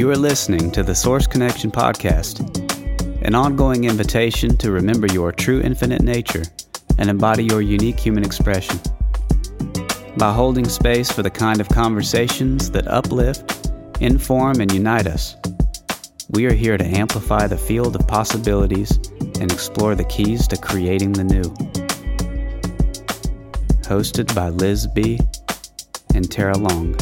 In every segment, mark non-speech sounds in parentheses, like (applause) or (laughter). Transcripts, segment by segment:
You are listening to the Source Connection Podcast, an ongoing invitation to remember your true infinite nature and embody your unique human expression. By holding space for the kind of conversations that uplift, inform, and unite us, we are here to amplify the field of possibilities and explore the keys to creating the new. Hosted by Liz B. and Tarah Long.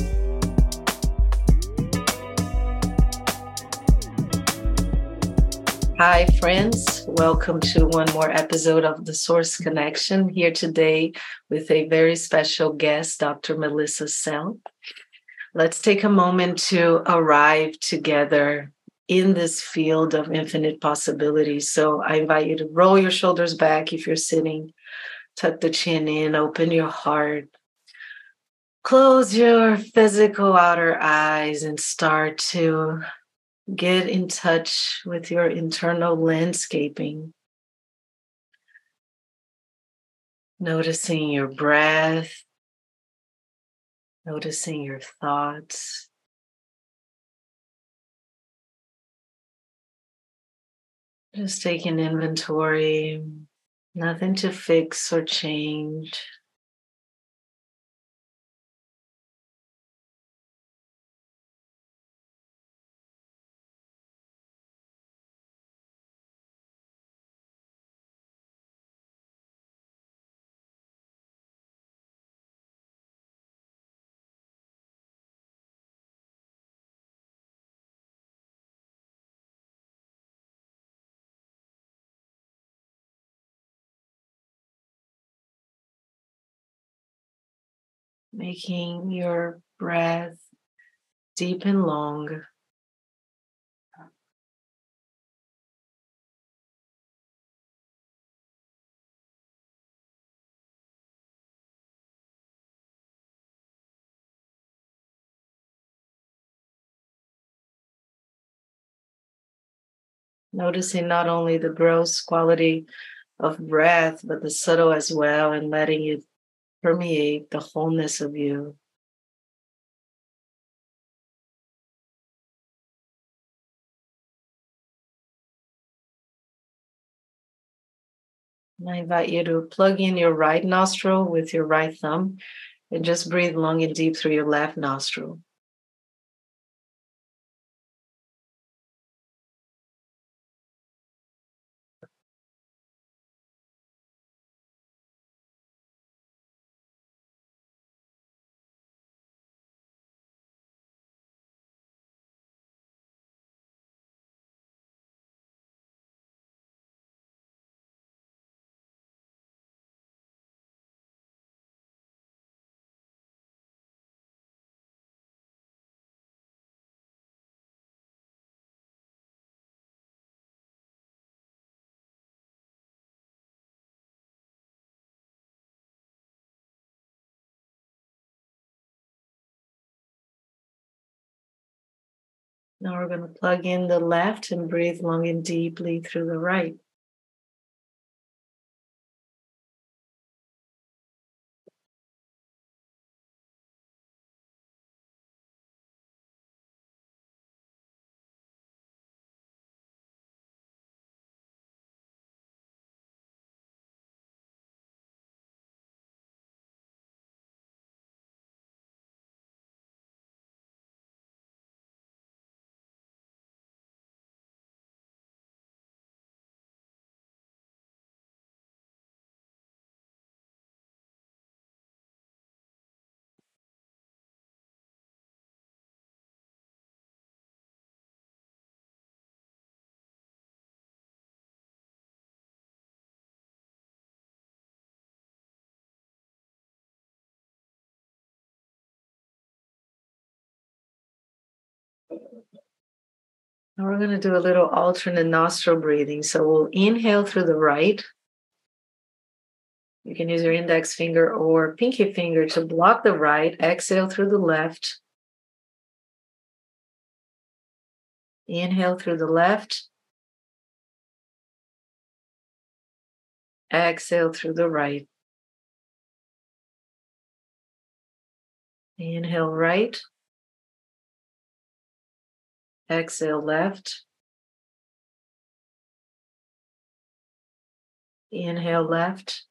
Hi, friends. Welcome to one more episode of The Source Connection. Here today with a very special guest, Dr. Melissa Sell. Let's take a moment to arrive together in this field of infinite possibilities. So I invite you to roll your shoulders back if you're sitting, tuck the chin in, open your heart, close your physical outer eyes, and start to get in touch with your internal landscaping. Noticing your breath, noticing your thoughts. Just taking inventory, nothing to fix or change. Making your breath deep and long. Noticing not only the gross quality of breath, but the subtle as well, and letting it permeate the wholeness of you. And I invite you to plug in your right nostril with your right thumb and just breathe long and deep through your left nostril. Now we're going to plug in the left and breathe long and deeply through the right. Now we're going to do a little alternate nostril breathing. So we'll inhale through the right. You can use your index finger or pinky finger to block the right. Exhale through the left. Inhale through the left. Exhale through the right. Inhale right. Exhale left. Inhale left.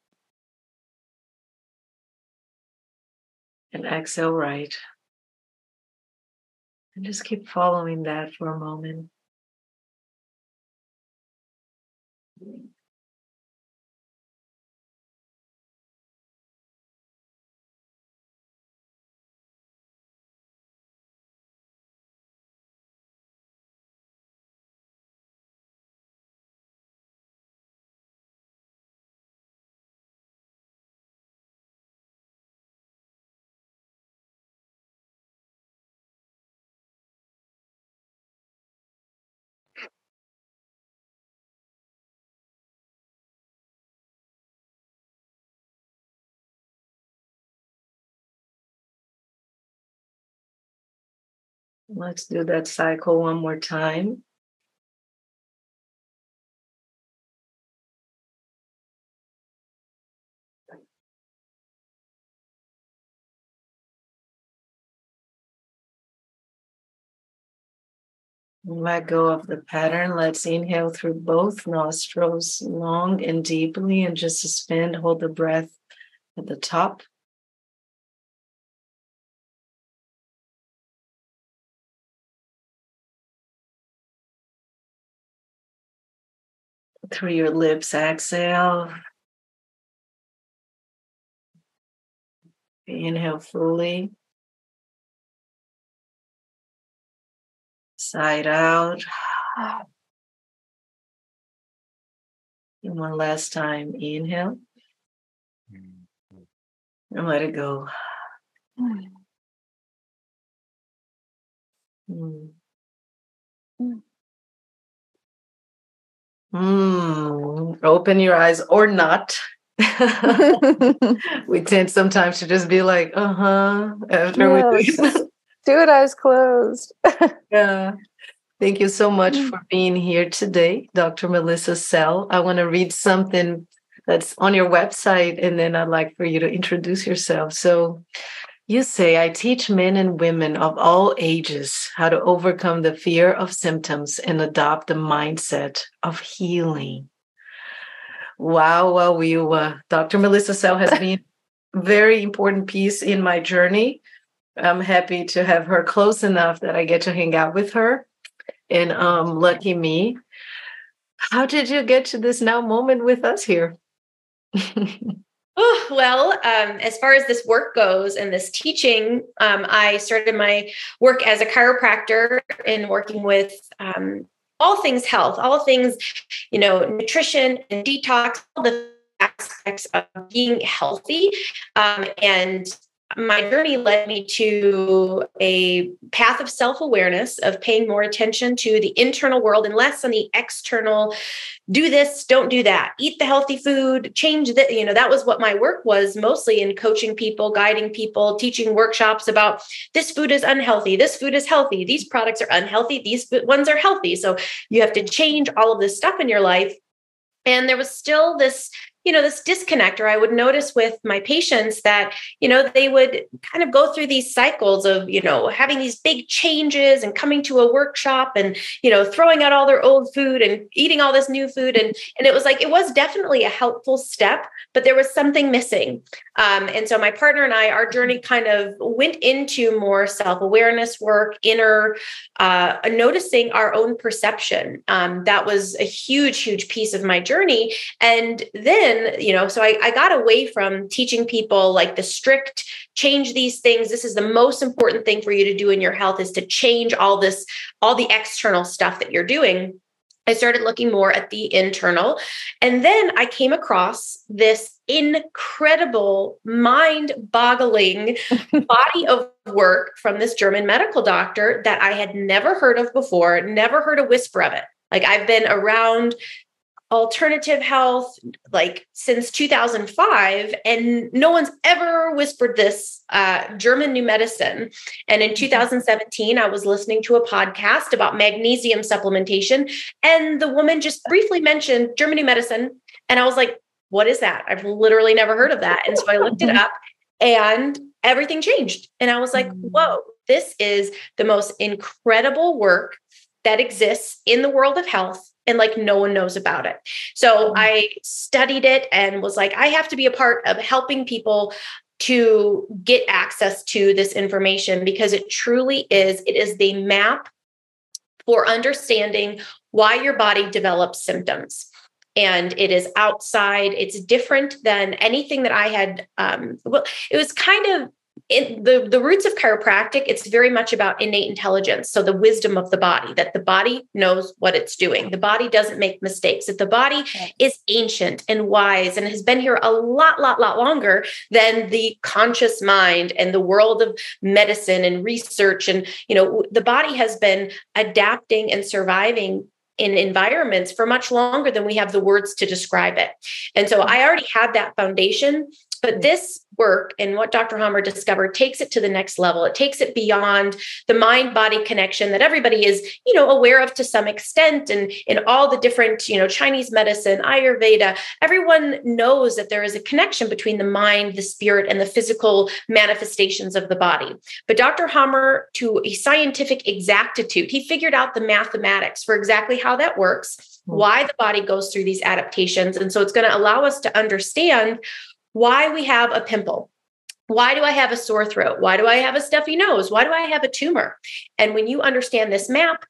And exhale right. And just keep following that for a moment. Let's do that cycle one more time. Let go of the pattern. Let's inhale through both nostrils long and deeply and just suspend, hold the breath at the top. Through your lips. Exhale. Inhale fully. Side out. And one last time. Inhale. And let it go. Mm. Mm, open your eyes or not. (laughs) we tend sometimes to just be like, uh huh, after yes. we do it eyes closed. (laughs) yeah. Thank you so much mm. for being here today, Dr. Melissa Sell. I want to read something that's on your website, and then I'd like for you to introduce yourself. So, you say, I teach men and women of all ages how to overcome the fear of symptoms and adopt the mindset of healing. Wow, wow, we, uh, Dr. Melissa Sell has been a (laughs) very important piece in my journey. I'm happy to have her close enough that I get to hang out with her. And um, lucky me. How did you get to this now moment with us here? (laughs) Oh, well, um, as far as this work goes and this teaching, um, I started my work as a chiropractor in working with um, all things health, all things, you know, nutrition and detox, all the aspects of being healthy. Um, and my journey led me to a path of self awareness, of paying more attention to the internal world and less on the external do this, don't do that, eat the healthy food, change that. You know, that was what my work was mostly in coaching people, guiding people, teaching workshops about this food is unhealthy, this food is healthy, these products are unhealthy, these ones are healthy. So you have to change all of this stuff in your life. And there was still this you know this disconnect or i would notice with my patients that you know they would kind of go through these cycles of you know having these big changes and coming to a workshop and you know throwing out all their old food and eating all this new food. And and it was like it was definitely a helpful step but there was something missing. Um, and so my partner and i our journey kind of went into more self-awareness work inner uh, noticing our own perception. Um, that was a huge huge piece of my journey. And then you know, so I, I got away from teaching people like the strict change these things. This is the most important thing for you to do in your health is to change all this, all the external stuff that you're doing. I started looking more at the internal. And then I came across this incredible, mind boggling (laughs) body of work from this German medical doctor that I had never heard of before, never heard a whisper of it. Like I've been around alternative health like since 2005 and no one's ever whispered this uh, german new medicine and in mm-hmm. 2017 i was listening to a podcast about magnesium supplementation and the woman just briefly mentioned german new medicine and i was like what is that i've literally never heard of that and so i looked it up and everything changed and i was like mm. whoa this is the most incredible work that exists in the world of health and like no one knows about it. So mm-hmm. I studied it and was like, I have to be a part of helping people to get access to this information because it truly is it is the map for understanding why your body develops symptoms and it is outside it's different than anything that i had um, well it was kind of in the, the roots of chiropractic, it's very much about innate intelligence. So the wisdom of the body, that the body knows what it's doing. The body doesn't make mistakes. That the body is ancient and wise and has been here a lot, lot, lot longer than the conscious mind and the world of medicine and research. And, you know, the body has been adapting and surviving in environments for much longer than we have the words to describe it. And so mm-hmm. I already had that foundation. But this work and what Dr. Hamer discovered takes it to the next level. It takes it beyond the mind body connection that everybody is, you know, aware of to some extent and in all the different, you know, Chinese medicine, Ayurveda, everyone knows that there is a connection between the mind, the spirit and the physical manifestations of the body. But Dr. Hamer to a scientific exactitude, he figured out the mathematics for exactly how that works, hmm. why the body goes through these adaptations. And so it's going to allow us to understand why we have a pimple. Why do I have a sore throat? Why do I have a stuffy nose? Why do I have a tumor? And when you understand this map,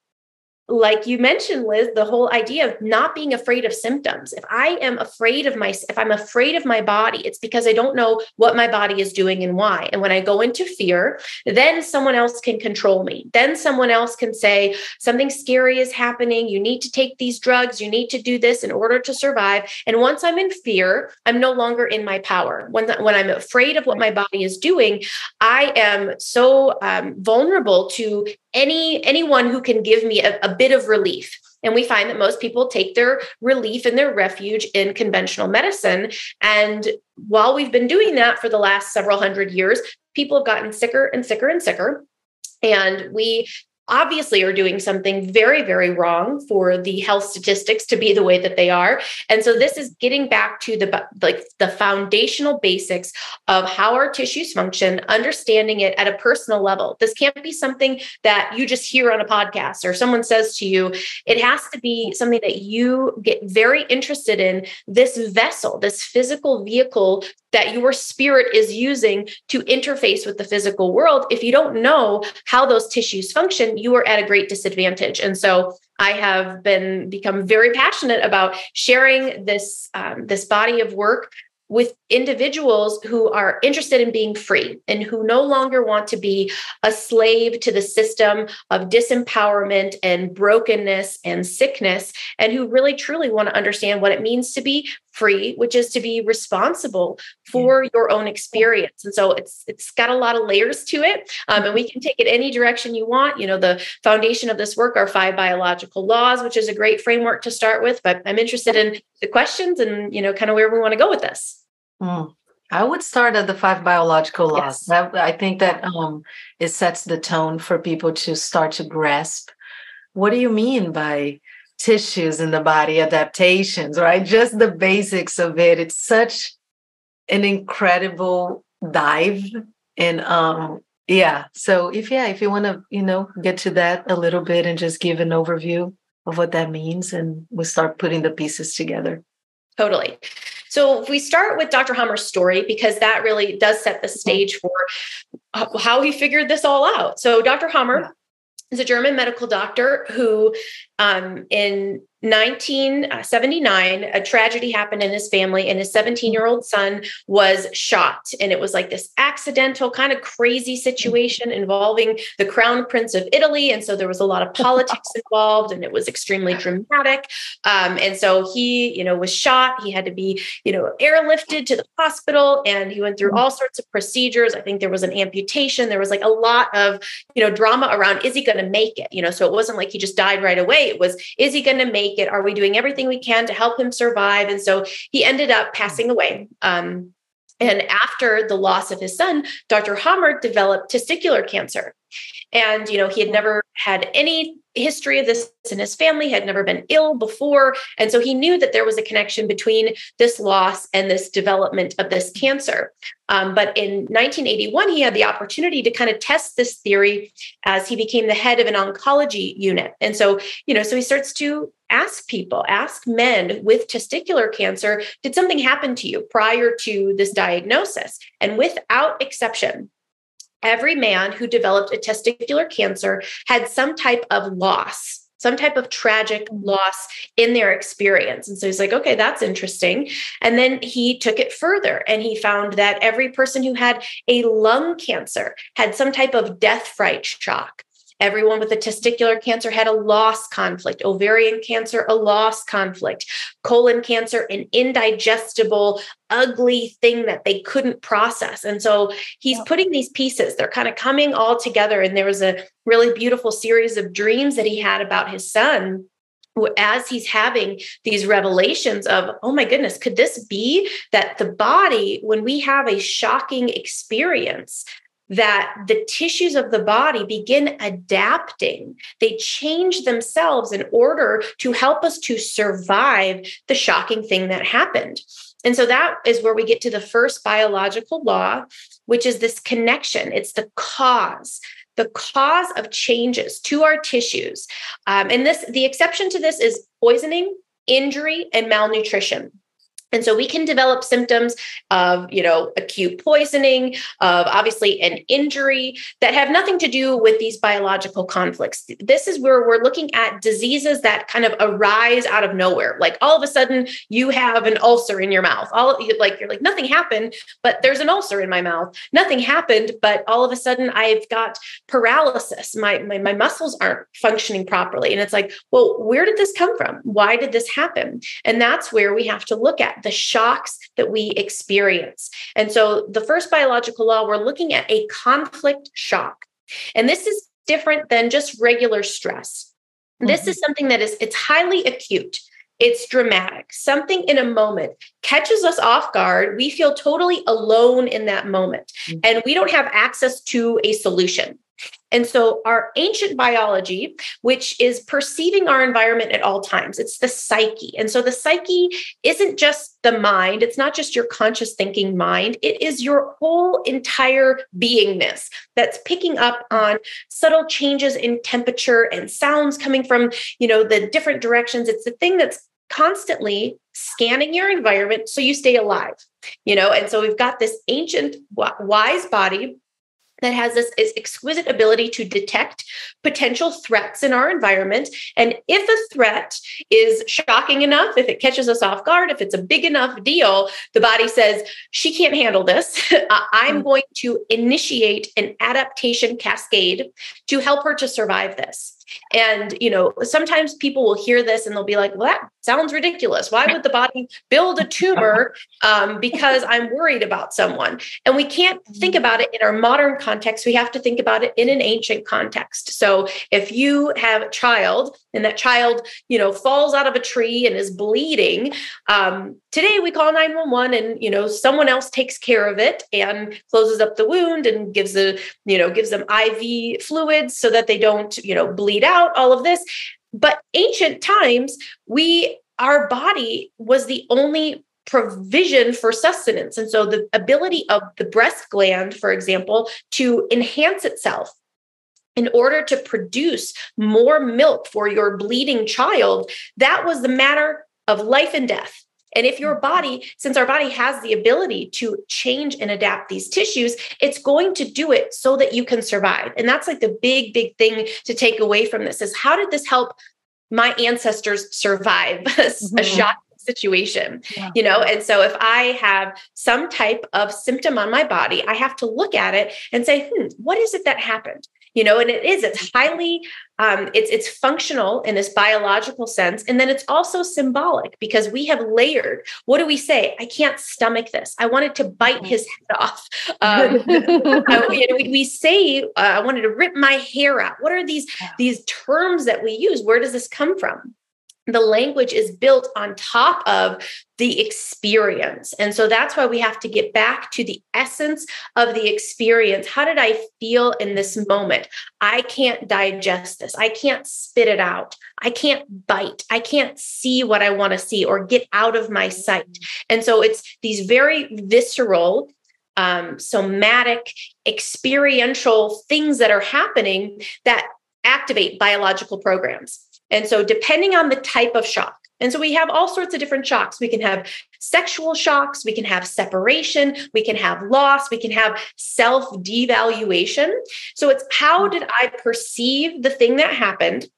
like you mentioned liz the whole idea of not being afraid of symptoms. If i am afraid of my if i'm afraid of my body it's because i don't know what my body is doing and why. And when i go into fear then someone else can control me. Then someone else can say something scary is happening. You need to take these drugs. You need to do this in order to survive. And once i'm in fear i'm no longer in my power. When when i'm afraid of what my body is doing i am so um, vulnerable to any anyone who can give me a, a bit of relief. And we find that most people take their relief and their refuge in conventional medicine. And while we've been doing that for the last several hundred years people have gotten sicker and sicker and sicker. And we obviously are doing something very, very wrong for the health statistics to be the way that they are. And so this is getting back to the like the foundational basics of how our tissues function, understanding it at a personal level. This can't be something that you just hear on a podcast or someone says to you. It has to be something that you get very interested in this vessel, this physical vehicle that your spirit is using to interface with the physical world if you don't know how those tissues function you are at a great disadvantage. And so i have been become very passionate about sharing this um, this body of work with individuals who are interested in being free and who no longer want to be a slave to the system of disempowerment and brokenness and sickness, and who really truly want to understand what it means to be free, which is to be responsible for yeah. your own experience. And so it's it's got a lot of layers to it, um, and we can take it any direction you want. You know, the foundation of this work are five biological laws, which is a great framework to start with. But I'm interested in the questions and you know, kind of where we want to go with this. Mm. I would start at the five biological laws. Yes. I, I think that um, it sets the tone for people to start to grasp what do you mean by tissues in the body adaptations, right? Just the basics of it. It's such an incredible dive. And um, yeah, so if yeah, if you want to, you know, get to that a little bit and just give an overview of what that means, and we start putting the pieces together. Totally. So if we start with Dr. Hamer's story, because that really does set the stage for how he figured this all out. So Dr. Hamer is a German medical doctor who um, in 1979, a tragedy happened in his family, and his 17 year old son was shot. And it was like this accidental, kind of crazy situation involving the crown prince of Italy. And so there was a lot of politics (laughs) involved, and it was extremely dramatic. Um, and so he, you know, was shot. He had to be, you know, airlifted to the hospital, and he went through all sorts of procedures. I think there was an amputation. There was like a lot of, you know, drama around is he going to make it? You know, so it wasn't like he just died right away. It was, is he going to make make it? Are we doing everything we can to help him survive? And so he ended up passing away. Um, and after the loss of his son, Dr. Hamer developed testicular cancer. And, you know, he had never had any history of this in his family, had never been ill before. And so he knew that there was a connection between this loss and this development of this cancer. Um, but in 1981, he had the opportunity to kind of test this theory as he became the head of an oncology unit. And so, you know, so he starts to ask people, ask men with testicular cancer, did something happen to you prior to this diagnosis? And without exception, every man who developed a testicular cancer had some type of loss some type of tragic loss in their experience. And so he's like, okay, that's interesting. And then he took it further and he found that every person who had a lung cancer had some type of death fright shock. Everyone with a testicular cancer had a loss conflict, ovarian cancer, a loss conflict, colon cancer, an indigestible, ugly thing that they couldn't process. And so he's putting these pieces, they're kind of coming all together. And there was a really beautiful series of dreams that he had about his son as he's having these revelations of, oh my goodness, could this be that the body, when we have a shocking experience, that the tissues of the body begin adapting. They change themselves in order to help us to survive the shocking thing that happened. And so that is where we get to the first biological law, which is this connection. It's the cause the cause of changes to our tissues um, and this the exception to this is poisoning injury and malnutrition and so we can develop symptoms of, you know, acute poisoning, of obviously an injury that have nothing to do with these biological conflicts. This is where we're looking at diseases that kind of arise out of nowhere. Like all of a sudden you have an ulcer in your mouth. All like you're like nothing happened, but there's an ulcer in my mouth. Nothing happened, but all of a sudden I've got paralysis. My my, my muscles aren't functioning properly. And it's like, well, where did this come from? Why did this happen? And that's where we have to look at the shocks that we experience. And so the first biological law, we're looking at a conflict shock. And this is different than just regular stress. Mm-hmm. This is something that is it's highly acute. It's dramatic. Something in a moment catches us off guard. We feel totally alone in that moment, mm-hmm. and we don't have access to a solution. And so, our ancient biology, which is perceiving our environment at all times, it's the psyche. And so, the psyche isn't just the mind, it's not just your conscious thinking mind, it is your whole entire beingness that's picking up on subtle changes in temperature and sounds coming from, you know, the different directions. It's the thing that's constantly scanning your environment so you stay alive you know and so we've got this ancient wise body that has this, exquisite ability to detect potential threats in our environment. And if a threat is shocking enough, if it catches us off guard, if it's a big enough deal, the body says, she can't handle this. (laughs) I'm mm. going to initiate an adaptation cascade to help her to survive this. And, you know, sometimes people will hear this and they'll be like, well, that sounds ridiculous. Why would the body build a tumor um, because I'm worried about someone? And we can't think mm-hmm. about it in our modern context. We have to think about it in an ancient context. So if you have a child and that child, you know, falls out of a tree and is bleeding, um, today we call 911 and, you know, someone else takes care of it and closes up the wound and gives a, you know, gives them IV fluids so that they don't, you know, bleed out, all of this. But ancient times, we, our body was the only provision for sustenance. And so the ability of the breast gland, for example, to enhance itself in order to produce more milk for your bleeding child, that was the matter of life and death. And if your body, since our body has the ability to change and adapt these tissues, it's going to do it so that you can survive. And that's like the big, big thing to take away from this is how did this help my ancestors survive (laughs) mm-hmm. a shot situation yeah. you know and so if i have some type of symptom on my body i have to look at it and say hmm what is it that happened you know and it is it's highly um, it's it's functional in this biological sense and then it's also symbolic because we have layered what do we say? I can't stomach this. I wanted to bite his head off. Um, (laughs) we, we say uh, i wanted to rip my hair out. What are these these terms that we use? Where does this come from the language is built on top of the experience. And so that's why we have to get back to the essence of the experience. How did I feel in this moment? I can't digest this. I can't spit it out. I can't bite. I can't see what I want to see or get out of my sight. And so it's these very visceral, um, somatic, experiential things that are happening that activate biological programs. And so, depending on the type of shock, and so we have all sorts of different shocks. We can have sexual shocks, we can have separation, we can have loss, we can have self devaluation. So it's how did I perceive the thing that happened?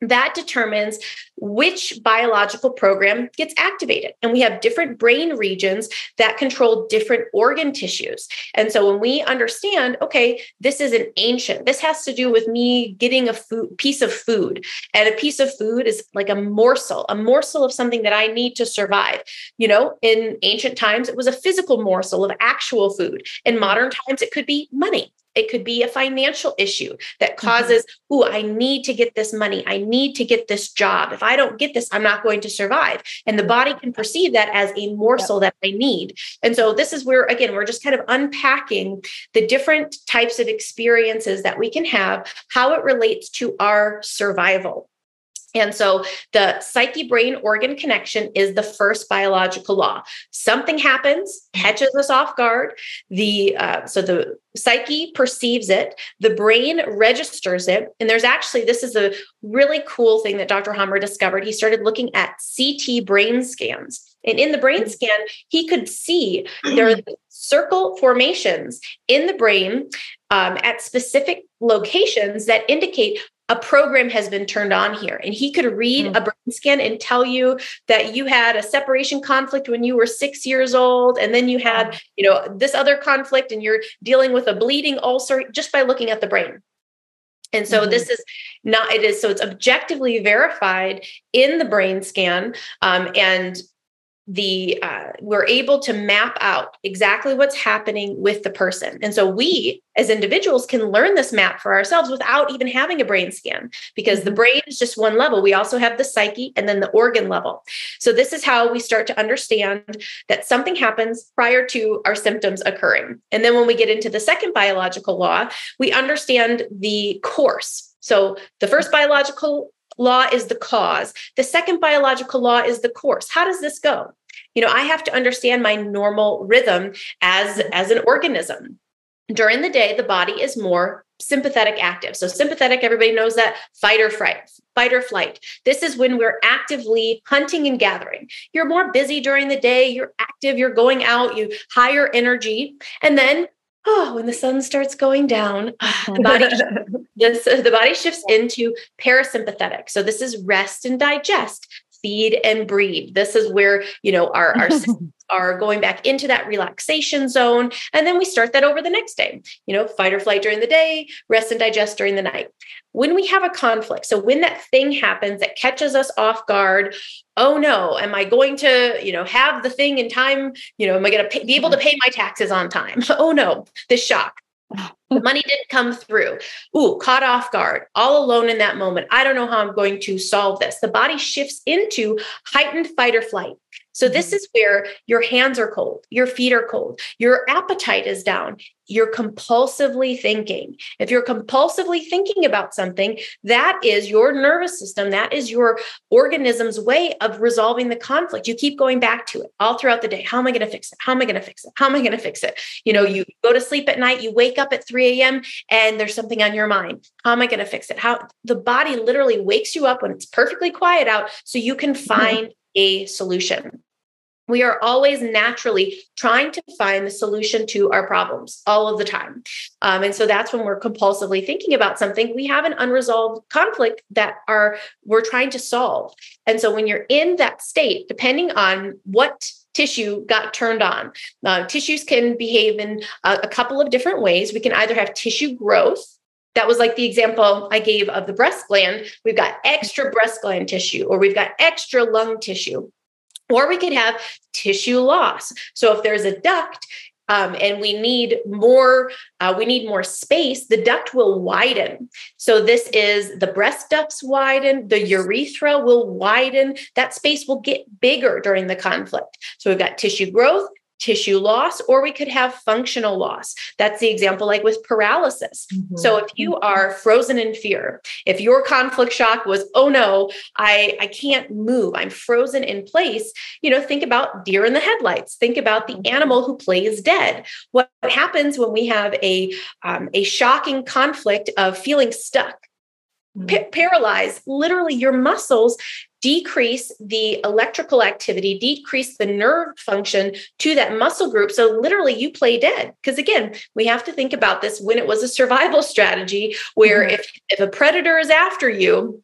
That determines which biological program gets activated. And we have different brain regions that control different organ tissues. And so when we understand, okay, this is an ancient, this has to do with me getting a food, piece of food. And a piece of food is like a morsel, a morsel of something that I need to survive. You know, in ancient times, it was a physical morsel of actual food. In modern times, it could be money. It could be a financial issue that mm-hmm. causes, mm-hmm. oh, I need to get this money. I need to get this job. If I don't get this, I'm not going to survive. And the body can perceive that as a morsel yep. that I need. And so this is where, again, we're just kind of unpacking the different types of experiences that we can have, how it relates to our survival. And so the psyche brain organ connection is the first biological law. Something happens, catches us off guard. The uh, so the psyche perceives it, the brain registers it, and there's actually this is a really cool thing that Dr. Hamer discovered. He started looking at CT brain scans. And in the brain scan, he could see there are (clears throat) circle formations in the brain um, at specific locations that indicate a program has been turned on here and he could read mm. a brain scan and tell you that you had a separation conflict when you were 6 years old and then you had you know this other conflict and you're dealing with a bleeding ulcer just by looking at the brain and so mm-hmm. this is not it is so it's objectively verified in the brain scan um, and the uh, we're able to map out exactly what's happening with the person. And so we as individuals can learn this map for ourselves without even having a brain scan because the mm-hmm. brain is just one level. We also have the psyche and then the organ level. So this is how we start to understand that something happens prior to our symptoms occurring. And then when we get into the second biological law we understand the course. So the first biological law is the cause. The second biological law is the course. How does this go? You know, I have to understand my normal rhythm as as an organism. During the day, the body is more sympathetic active. So sympathetic, everybody knows that fight or flight, fight or flight. This is when we're actively hunting and gathering. You're more busy during the day, you're active, you're going out, you higher energy. And then oh, (sighs) when the sun starts going down, (sighs) the body (laughs) this, the body shifts into parasympathetic. So this is rest and digest, feed and breathe. This is where you know our our (laughs) are going back into that relaxation zone. And then we start that over the next day, you know, fight or flight during the day, rest and digest during the night. When we have a conflict, so when that thing happens that catches us off guard, oh no, am I going to, you know, have the thing in time? You know, am I going to be able to mm-hmm. pay my taxes on time? (laughs) oh no, this shock. The money didn't come through. Ooh, caught off guard, all alone in that moment. I don't know how I'm going to solve this. The body shifts into heightened fight or flight. So, this mm-hmm. is where your hands are cold, your feet are cold, your appetite is down, you're compulsively thinking. If you're compulsively thinking about something, that is your nervous system, that is your organism's way of resolving the conflict. You keep going back to it all throughout the day. How am I going to fix it? How am I going to fix it? How am I going to fix it? You know, you go to sleep at night, you wake up at 3 a.m., and there's something on your mind. How am I going to fix it? How the body literally wakes you up when it's perfectly quiet out so you can mm-hmm. find a solution we are always naturally trying to find the solution to our problems all of the time. Um, and so that's when we're compulsively thinking about something. We have an unresolved conflict that are we're trying to solve. And so when you're in that state, depending on what tissue got turned on, uh, tissues can behave in a, a couple of different ways. We can either have tissue growth, that was like the example I gave of the breast gland. We've got extra breast gland tissue, or we've got extra lung tissue. Or we could have tissue loss. So if there's a duct, um, and we need more uh, we need more space the duct will widen. So this is the breast ducts widen the urethra will widen. That space will get bigger during the conflict. So we've got tissue growth tissue loss or we could have functional loss. That's the example like with paralysis. Mm-hmm. So if you mm-hmm. are frozen in fear, if your conflict shock was oh no, I I can't move, I'm frozen in place, you know, think about deer in the headlights. Think about the mm-hmm. animal who plays dead. What happens when we have a um, a shocking conflict of feeling stuck P- paralyzed literally your muscles decrease the electrical activity, decrease the nerve function to that muscle group. So literally you play dead. Because again, we have to think about this when it was a survival (laughs) strategy where mm-hmm. if, if a predator is after you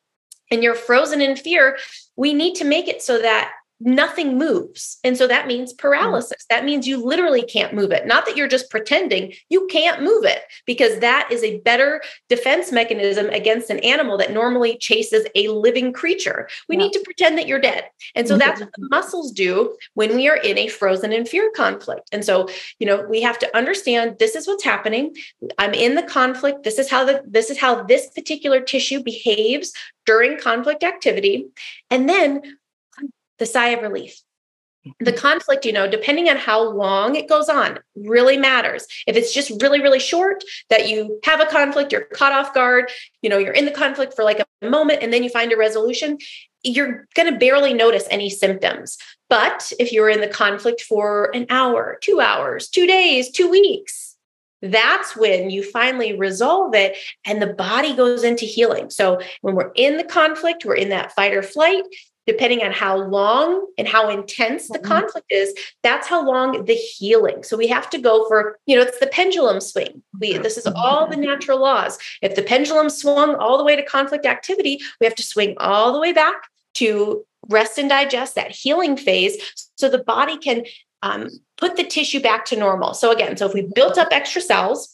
and you're frozen in fear, we need to make it so that nothing moves. And so that means mm. paralysis. That means you literally can't move it. Not that you're just pretending, you can't move it because that is a better defense mechanism against an animal that normally chases a living creature. We yeah. need to pretend that you're dead. And so mm-hmm. that's what the muscles do when we are in a frozen in fear conflict. And so, you know, we have to understand this is what's happening. I'm in the conflict. This is how the this is how this particular tissue behaves during conflict activity. And then the sigh of relief. The mm-hmm. conflict, you know, depending on how long it goes on, really matters. If it's just really, really short, that you have a conflict, you're caught off guard, you know, you're in the conflict for like a moment and then you find a resolution, you're going to barely notice any symptoms. But if you're in the conflict for an hour, two hours, two days, two weeks, that's when you finally resolve it and the body goes into healing. So when we're in the conflict, we're in that fight or flight, depending on how long and how intense the mm-hmm. conflict is that's how long the healing. So we have to go for you know it's the pendulum swing. We this is all the natural laws. If the pendulum swung all the way to conflict activity we have to swing all the way back to rest and digest that healing phase so the body can um, put the tissue back to normal. So again so if we built up extra cells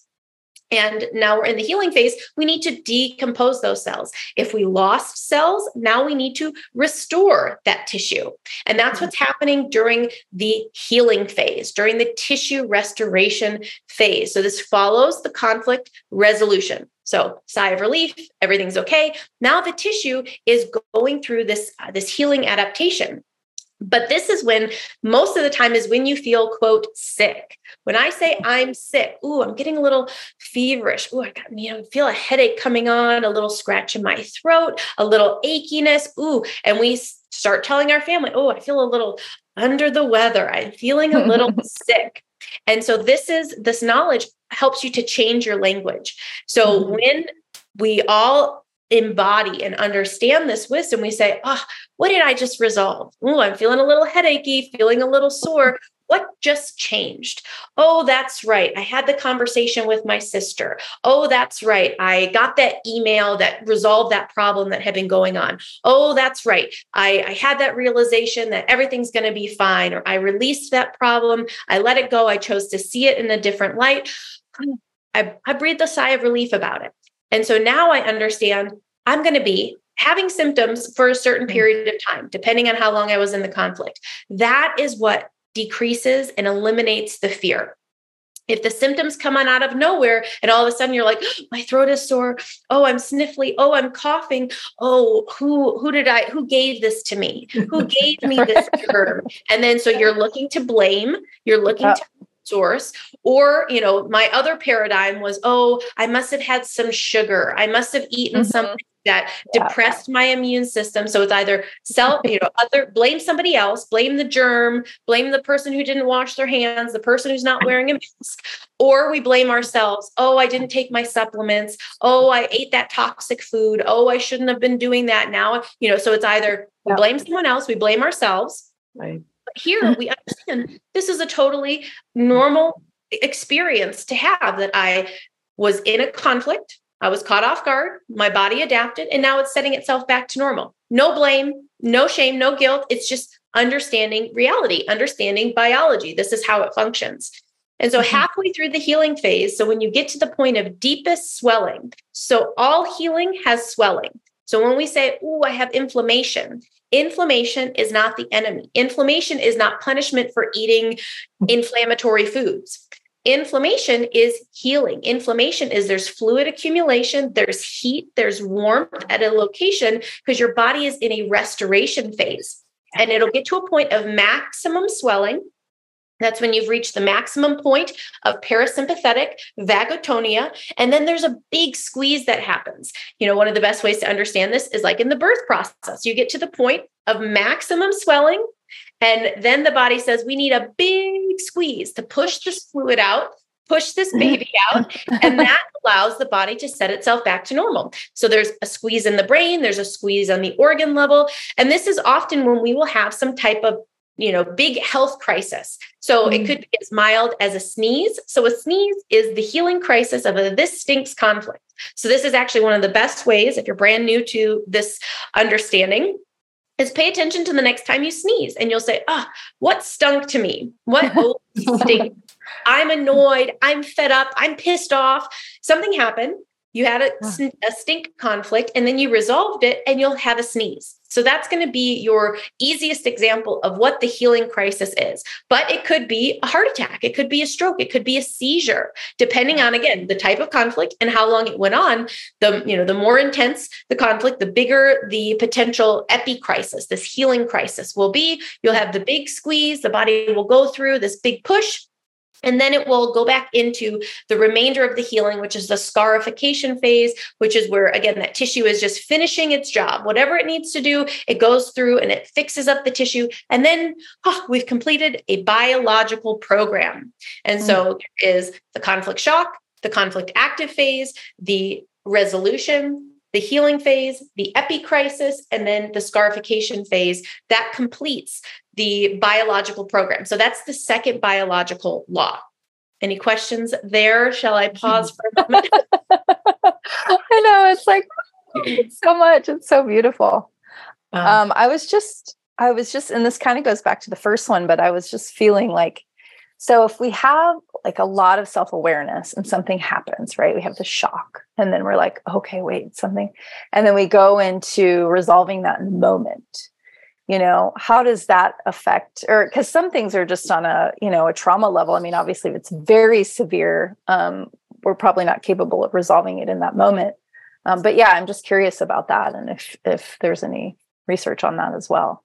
and now we're in the healing phase. We need to decompose those cells. If we lost cells, now we need to restore that tissue. And that's what's happening during the healing phase, during the tissue restoration phase. So this follows the conflict resolution. So sigh of relief, everything's okay. Now the tissue is going through this, uh, this healing adaptation. But this is when most of the time is when you feel, quote, sick. When I say I'm sick, ooh, I'm getting a little feverish. Ooh, I got, you know, feel a headache coming on, a little scratch in my throat, a little achiness. Ooh, and we start telling our family, oh, I feel a little under the weather. I'm feeling a little (laughs) sick. And so this is this knowledge helps you to change your language. So mm-hmm. when we all embody and understand this wisdom, we say, oh, what did I just resolve? Oh, I'm feeling a little headachy, feeling a little sore. What just changed? Oh, that's right. I had the conversation with my sister. Oh, that's right. I got that email that resolved that problem that had been going on. Oh, that's right. I, I had that realization that everything's going to be fine, or I released that problem. I let it go. I chose to see it in a different light. (sighs) I, I breathed a sigh of relief about it. And so now I understand I'm going to be having symptoms for a certain mm. period of time, depending on how long I was in the conflict. That is what decreases and eliminates the fear. If the symptoms come on out of nowhere and all of a sudden you're like, oh, my throat is sore. Oh, I'm sniffly. Oh, I'm coughing. Oh, who who did I who gave this to me? Who (laughs) gave me this germ? And then so you're looking to blame, you're looking to source or you know my other paradigm was oh i must have had some sugar. I must have eaten mm-hmm. something that yeah. depressed my immune system. So it's either self you know other blame somebody else blame the germ blame the person who didn't wash their hands the person who's not wearing a mask or we blame ourselves. Oh i didn't take my supplements. Oh i ate that toxic food. Oh i shouldn't have been doing that. Now you know so it's either yeah. we blame someone else we blame ourselves right here we understand this is a totally normal experience to have that I was in a conflict. I was caught off guard. My body adapted, and now it's setting itself back to normal. No blame, no shame, no guilt. It's just understanding reality, understanding biology. This is how it functions. And so, mm-hmm. halfway through the healing phase, so when you get to the point of deepest swelling, so all healing has swelling. So, when we say, Oh, I have inflammation, Inflammation is not the enemy. Inflammation is not punishment for eating inflammatory foods. inflammation is healing. Inflammation is there's fluid accumulation, there's heat, there's warmth at a location because your body is in a restoration phase. And it'll get to a point of maximum swelling. That's when you've reached the maximum point of parasympathetic vagotonia. And then there's a big squeeze that happens. You know, one of the best ways to understand this is like in the birth process, you get to the point of maximum swelling and then the body says, we need a big squeeze to push this fluid out, push this mm-hmm. baby out. and that (laughs) allows the body to set itself back to normal. So there's a squeeze in the brain, there's a squeeze on the organ level. And this is often when we will have some type of you know, big health crisis. So mm. it could be as mild as a sneeze. So a sneeze is the healing crisis of a this stinks conflict. So this is actually one of the best ways if you're brand new to this understanding is pay attention to the next time you sneeze and you'll say, ah, oh, what stunk to me? What (laughs) stink? I'm annoyed. I'm fed up. I'm pissed off. Something happened. You had a, a stink conflict and then you resolved it and you'll have a sneeze. So that's going to be your easiest example of what the healing crisis is. But it could be a heart attack, it could be a stroke, it could be a seizure, depending on again the type of conflict and how long it went on. The you know the more intense the conflict, the bigger the potential epi crisis, this healing crisis will be. You'll have the big squeeze, the body will go through this big push and then it will go back into the remainder of the healing, which is the scarification phase, which is where, again, that tissue is just finishing its job. Whatever it needs to do, it goes through and it fixes up the tissue. And then oh, we've completed a biological program. And so mm. there is the conflict shock, the conflict active phase, the resolution, the healing phase, the epicrisis, and then the scarification phase that completes the biological program. So that's the second biological law. Any questions there? Shall I pause for a moment? (laughs) I know it's like so much. It's so beautiful. Um, um, I was just, I was just, and this kind of goes back to the first one, but I was just feeling like so if we have like a lot of self-awareness and something happens, right? We have the shock and then we're like, okay, wait, something. And then we go into resolving that moment. You know, how does that affect or because some things are just on a, you know, a trauma level. I mean, obviously if it's very severe, um, we're probably not capable of resolving it in that moment. Um, but yeah, I'm just curious about that and if if there's any research on that as well.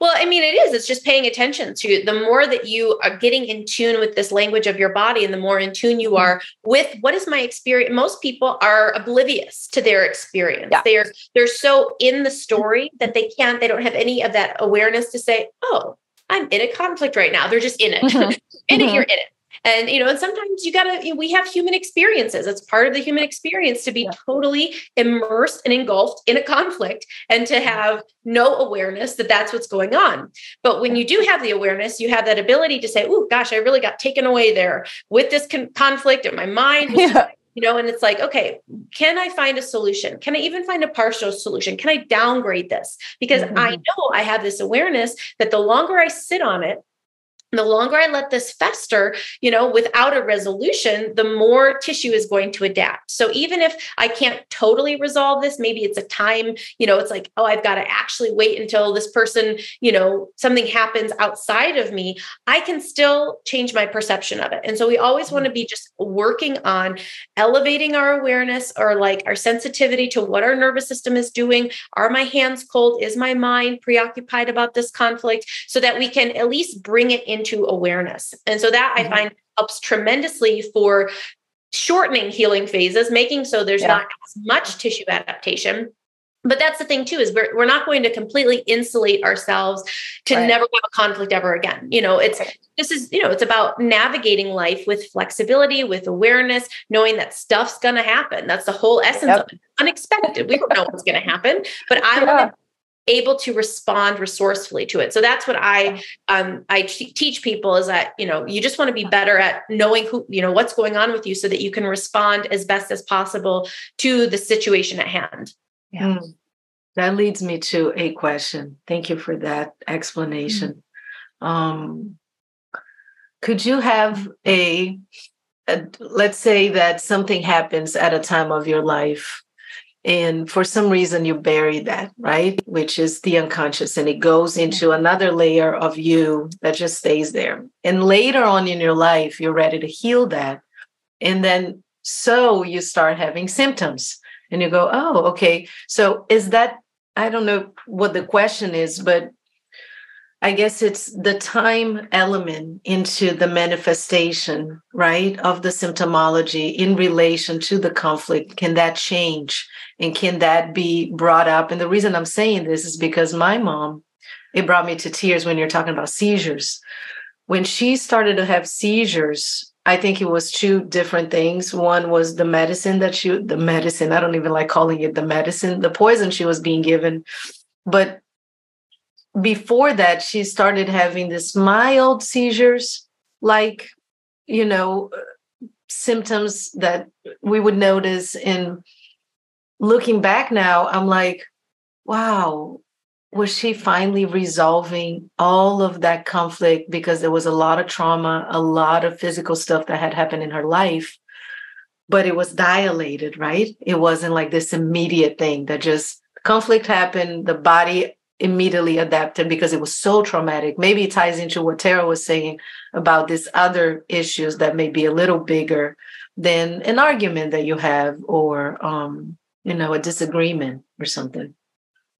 Well, I mean, it is. It's just paying attention to the more that you are getting in tune with this language of your body and the more in tune you mm-hmm. are with what is my experience. Most people are oblivious to their experience. Yeah. They're they're so in the story that they can't, they don't have any of that awareness to say, oh, I'm in a conflict right now. They're just in it. Mm-hmm. (laughs) in it, you're in it and you know and sometimes you gotta you know, we have human experiences. It's part of the human experience to be yeah. totally immersed and engulfed in a conflict and to have no awareness that that's what's going on. But when you do have the awareness you have that ability to say oh gosh i really got taken away there with this con- conflict in my mind (laughs) yeah. you know and it's like okay can i find a solution? Can i even find a partial solution? Can i downgrade this? Because mm-hmm. i know i have this awareness that the longer i sit on it the longer I let this fester, you know, without a resolution, the more tissue is going to adapt. So even if I can't totally resolve this, maybe it's a time, you know, it's like, oh, I've got to actually wait until this person, you know, something happens outside of me, I can still change my perception of it. And so we always mm-hmm. want to be just working on elevating our awareness or like our sensitivity to what our nervous system is doing. Are my hands cold? Is my mind preoccupied about this conflict? So that we can at least bring it in into awareness. And so that mm-hmm. I find helps tremendously for shortening healing phases, making so there's yeah. not as much tissue adaptation. But that's the thing too, is we're, we're not going to completely insulate ourselves to right. never have a conflict ever again. You know, it's right. this is, you know, it's about navigating life with flexibility, with awareness, knowing that stuff's gonna happen. That's the whole essence yep. of it. Unexpected. We don't know what's gonna happen, but I (laughs) yeah. want to able to respond resourcefully to it. So that's what i um i teach people is that you know you just want to be better at knowing who you know what's going on with you so that you can respond as best as possible to the situation at hand. Yeah. Mm. that leads me to a question. Thank you for that explanation. Mm. um could you have a, a let's say that something happens at a time of your life and for some reason you bury that right? Which is the unconscious and it goes into another layer of you that just stays there. And later on in your life you're ready to heal that. And then so you start having symptoms and you go oh okay. So is that i don't know what the question is but I guess it's the time element into the manifestation, right, of the symptomology in relation to the conflict. Can that change? And can that be brought up? And the reason I'm saying this is because my mom, it brought me to tears when you're talking about seizures. When she started to have seizures, I think it was two different things. One was the medicine that she, the medicine, I don't even like calling it the medicine, the poison she was being given. But before that, she started having this mild seizures, like, you know, symptoms that we would notice. And looking back now, I'm like, wow, was she finally resolving all of that conflict because there was a lot of trauma, a lot of physical stuff that had happened in her life, but it was dilated, right? It wasn't like this immediate thing that just conflict happened, the body immediately adapted because it was so traumatic. Maybe it ties into what Tarah was saying about these other issues that may be a little bigger than an argument that you have or um, you know, a disagreement or something.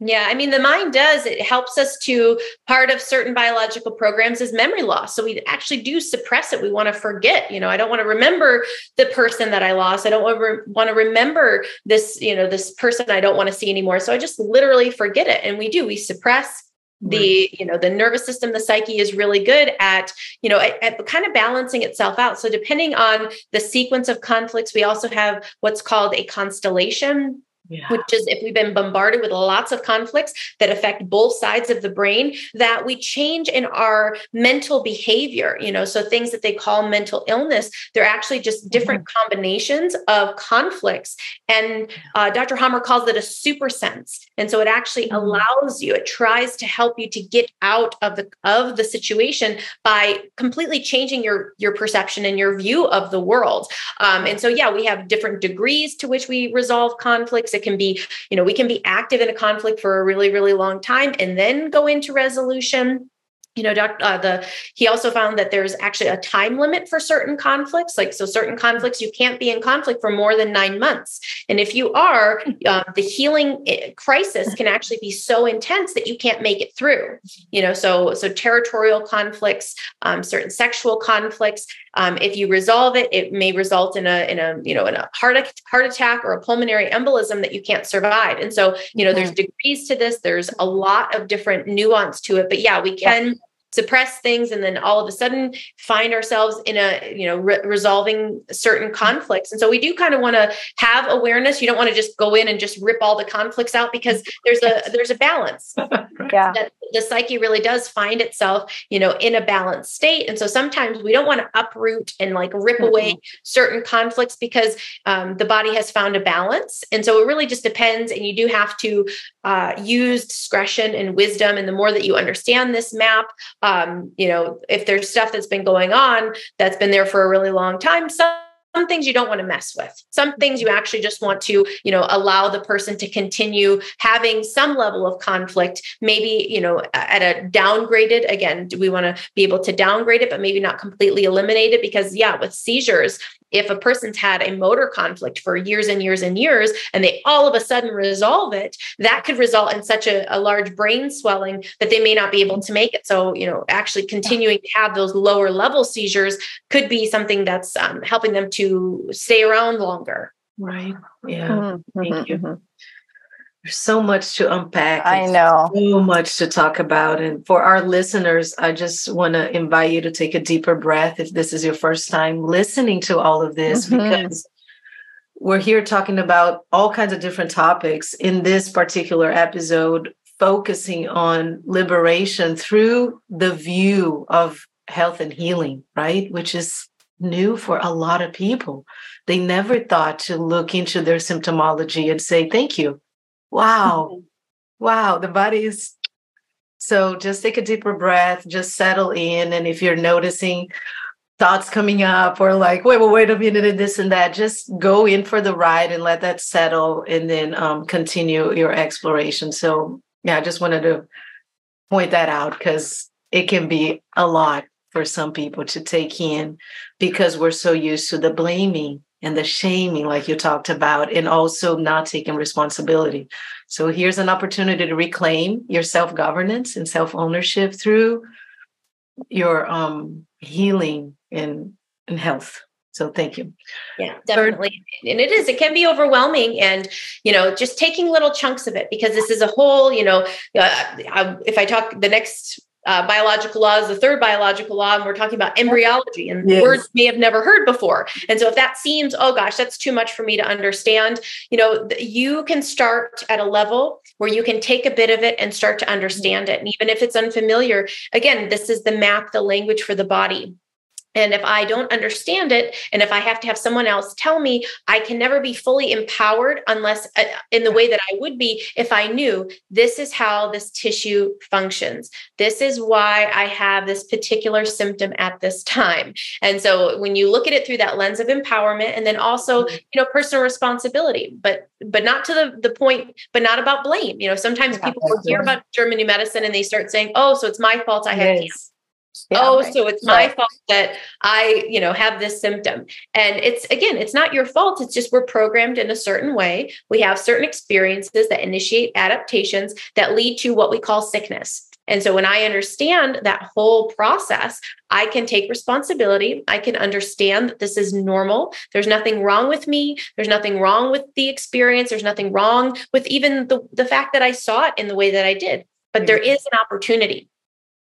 Yeah, I mean, the mind does, it helps us to part of certain biological programs is memory loss. So we actually do suppress it. We want to forget, you know, I don't want to remember the person that I lost. I don't want to, re- want to remember this, you know, this person I don't want to see anymore. So I just literally forget it. And we do, we suppress the you know the nervous system the psyche is really good at you know at, at, kind of balancing itself out so depending on the sequence of conflicts we also have what's called a constellation yeah. which is if we've been bombarded with lots of conflicts that affect both sides of the brain that we change in our mental behavior you know so things that they call mental illness they're actually just different mm-hmm. combinations of conflicts and uh, dr Hamer calls it a super sense and so it actually mm-hmm. allows you it tries to help you to get out of the of the situation by completely changing your your perception and your view of the world um, and so yeah we have different degrees to which we resolve conflicts can be, you know, we can be active in a conflict for a really, really long time and then go into resolution you know doc, uh, the he also found that there's actually a time limit for certain conflicts like so certain conflicts you can't be in conflict for more than nine months. And if you are uh, (laughs) the healing eh, crisis can actually be so intense that you can't make it through you know so so territorial conflicts um, certain sexual conflicts um, if you resolve it it may result in a in a you know in a heart heart attack or a pulmonary embolism that you can't survive. And so you know there's mm-hmm. degrees to this there's a lot of different nuance to it but yeah we can suppress things and then all of a sudden find ourselves in a you know re- resolving certain conflicts. And so we do kind of want to have awareness. You don't want to just go in and just rip all the conflicts out because (laughs) there's a there's a balance. (laughs) Yeah. That the psyche really does find itself you know in a balanced state. And so sometimes we don't want to uproot and like rip mm-hmm. away certain conflicts because um, the body has found a balance. And so it really just depends and you do have to uh, use discretion and wisdom. And the more that you understand this map um, you know, if there's stuff that's been going on that's been there for a really long time, some some things you don't want to mess with. Some things you actually just want to you know allow the person to continue having some level of conflict maybe you know at a downgraded again do we want to be able to downgrade it but maybe not completely eliminate it because yeah with seizures if a person's had a motor conflict for years and years and years and they all of a sudden resolve it that could result in such a, a large brain swelling that they may not be able to make it so you know actually continuing to have those lower level seizures could be something that's um, helping them to stay around longer right yeah mm-hmm. thank you mm-hmm. There's so much to unpack. I know. So much to talk about. And for our listeners, I just want to invite you to take a deeper breath if this is your first time listening to all of this, mm-hmm. because we're here talking about all kinds of different topics in this particular episode, focusing on liberation through the view of health and healing, right? Which is new for a lot of people. They never thought to look into their symptomology and say, thank you Wow. (laughs) wow. The body is so just take a deeper breath, just settle in. And if you're noticing thoughts coming up or like, wait, well, wait a minute, and this and that. Just go in for the ride and let that settle and then um, continue your exploration. So, yeah, I just wanted to point that out because it can be a lot for some people to take in because we're so used to the blaming and the shaming, like you talked about, and also not taking responsibility. So here's an opportunity to reclaim your self governance and self ownership through your um, healing and, and health. So thank you. Yeah, definitely. And it is, it can be overwhelming. And, you know, just taking little chunks of it because this is a whole, you know, uh, if I talk the next uh, biological law is the third biological law, and we're talking about embryology and yes. words may have never heard before. And so, if that seems, oh gosh, that's too much for me to understand, you know, you can start at a level where you can take a bit of it and start to understand it. And even if it's unfamiliar, again, this is the map, the language for the body. And if I don't understand it, and if I have to have someone else tell me, I can never be fully empowered unless, uh, in the way that I would be, if I knew this is how this tissue functions. This is why I have this particular symptom at this time. And so when you look at it through that lens of empowerment, and then also, mm-hmm. you know, personal responsibility, but but not to the, the point, but not about blame. You know, sometimes people will hear about German new medicine and they start saying, oh, so it's my fault I have cancer yeah, oh, right. so it's my right. fault that I, you know, have this symptom. And it's again, it's not your fault. It's just we're programmed in a certain way. We have certain experiences that initiate adaptations that lead to what we call sickness. And so when I understand that whole process, I can take responsibility. I can understand that this is normal. There's nothing wrong with me. There's nothing wrong with the experience. There's nothing wrong with even the, the fact that I saw it in the way that I did. But there is an opportunity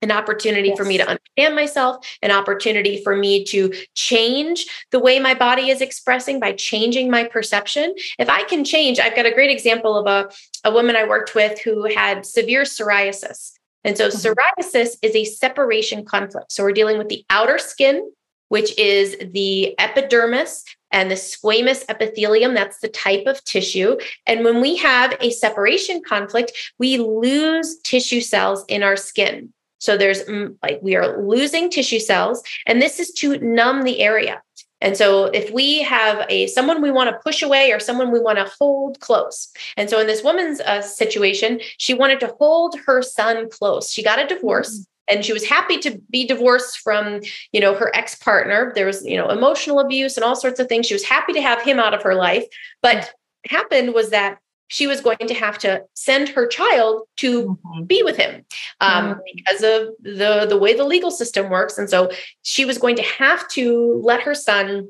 an opportunity yes. for me to understand myself, an opportunity for me to change the way my body is expressing by changing my perception. If I can change, I've got a great example of a, a woman I worked with who had severe psoriasis. And so, mm-hmm. psoriasis is a separation conflict. So, we're dealing with the outer skin, which is the epidermis and the squamous epithelium. That's the type of tissue. And when we have a separation conflict, we lose tissue cells in our skin. So there's mm, like we are losing tissue cells, and this is to numb the area. And so if we have a someone we want to push away or someone we want to hold close. And so in this woman's uh, situation, she wanted to hold her son close. She got a divorce. Mm-hmm and she was happy to be divorced from you know her ex-partner there was you know emotional abuse and all sorts of things she was happy to have him out of her life but happened was that she was going to have to send her child to mm-hmm. be with him um, mm-hmm. because of the the way the legal system works and so she was going to have to let her son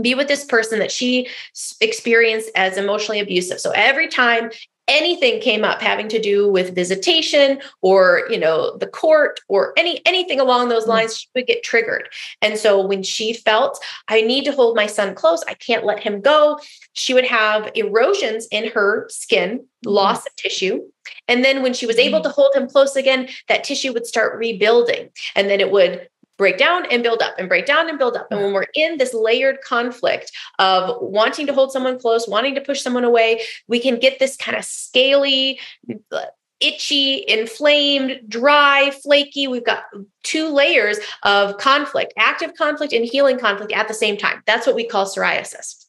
be with this person that she experienced as emotionally abusive so every time anything came up having to do with visitation or you know the court or any anything along those mm. lines she would get triggered and so when she felt i need to hold my son close i can't let him go she would have erosions in her skin mm-hmm. loss of tissue and then when she was able mm. to hold him close again that tissue would start rebuilding and then it would break down and build up and break down and build up. And when we're in this layered conflict of wanting to hold someone close, wanting to push someone away, we can get this kind of scaly, uh, itchy, inflamed, dry, flaky. We've got two layers of conflict, active conflict and healing conflict at the same time. That's what we call psoriasis.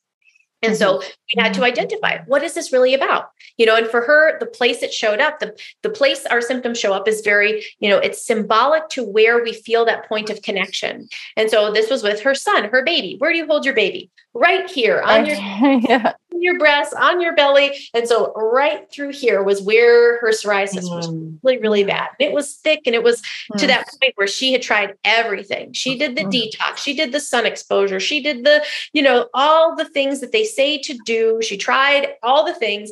And so mm-hmm. we had to identify what is this really about? You know, and for her, the place it showed up, the, the place our symptoms show up is very, you know, it's symbolic to where we feel that point of connection. And so this was with her son, her baby. Where do you hold your baby? Right here on your (laughs) yeah your breast, on your belly. And so right through here was where her psoriasis mm. was really, really bad. It was thick and it was mm. to that point where she had tried everything. She did the mm. detox, she did the sun exposure, she did the, you know, all the things that they say to do. She tried all the things,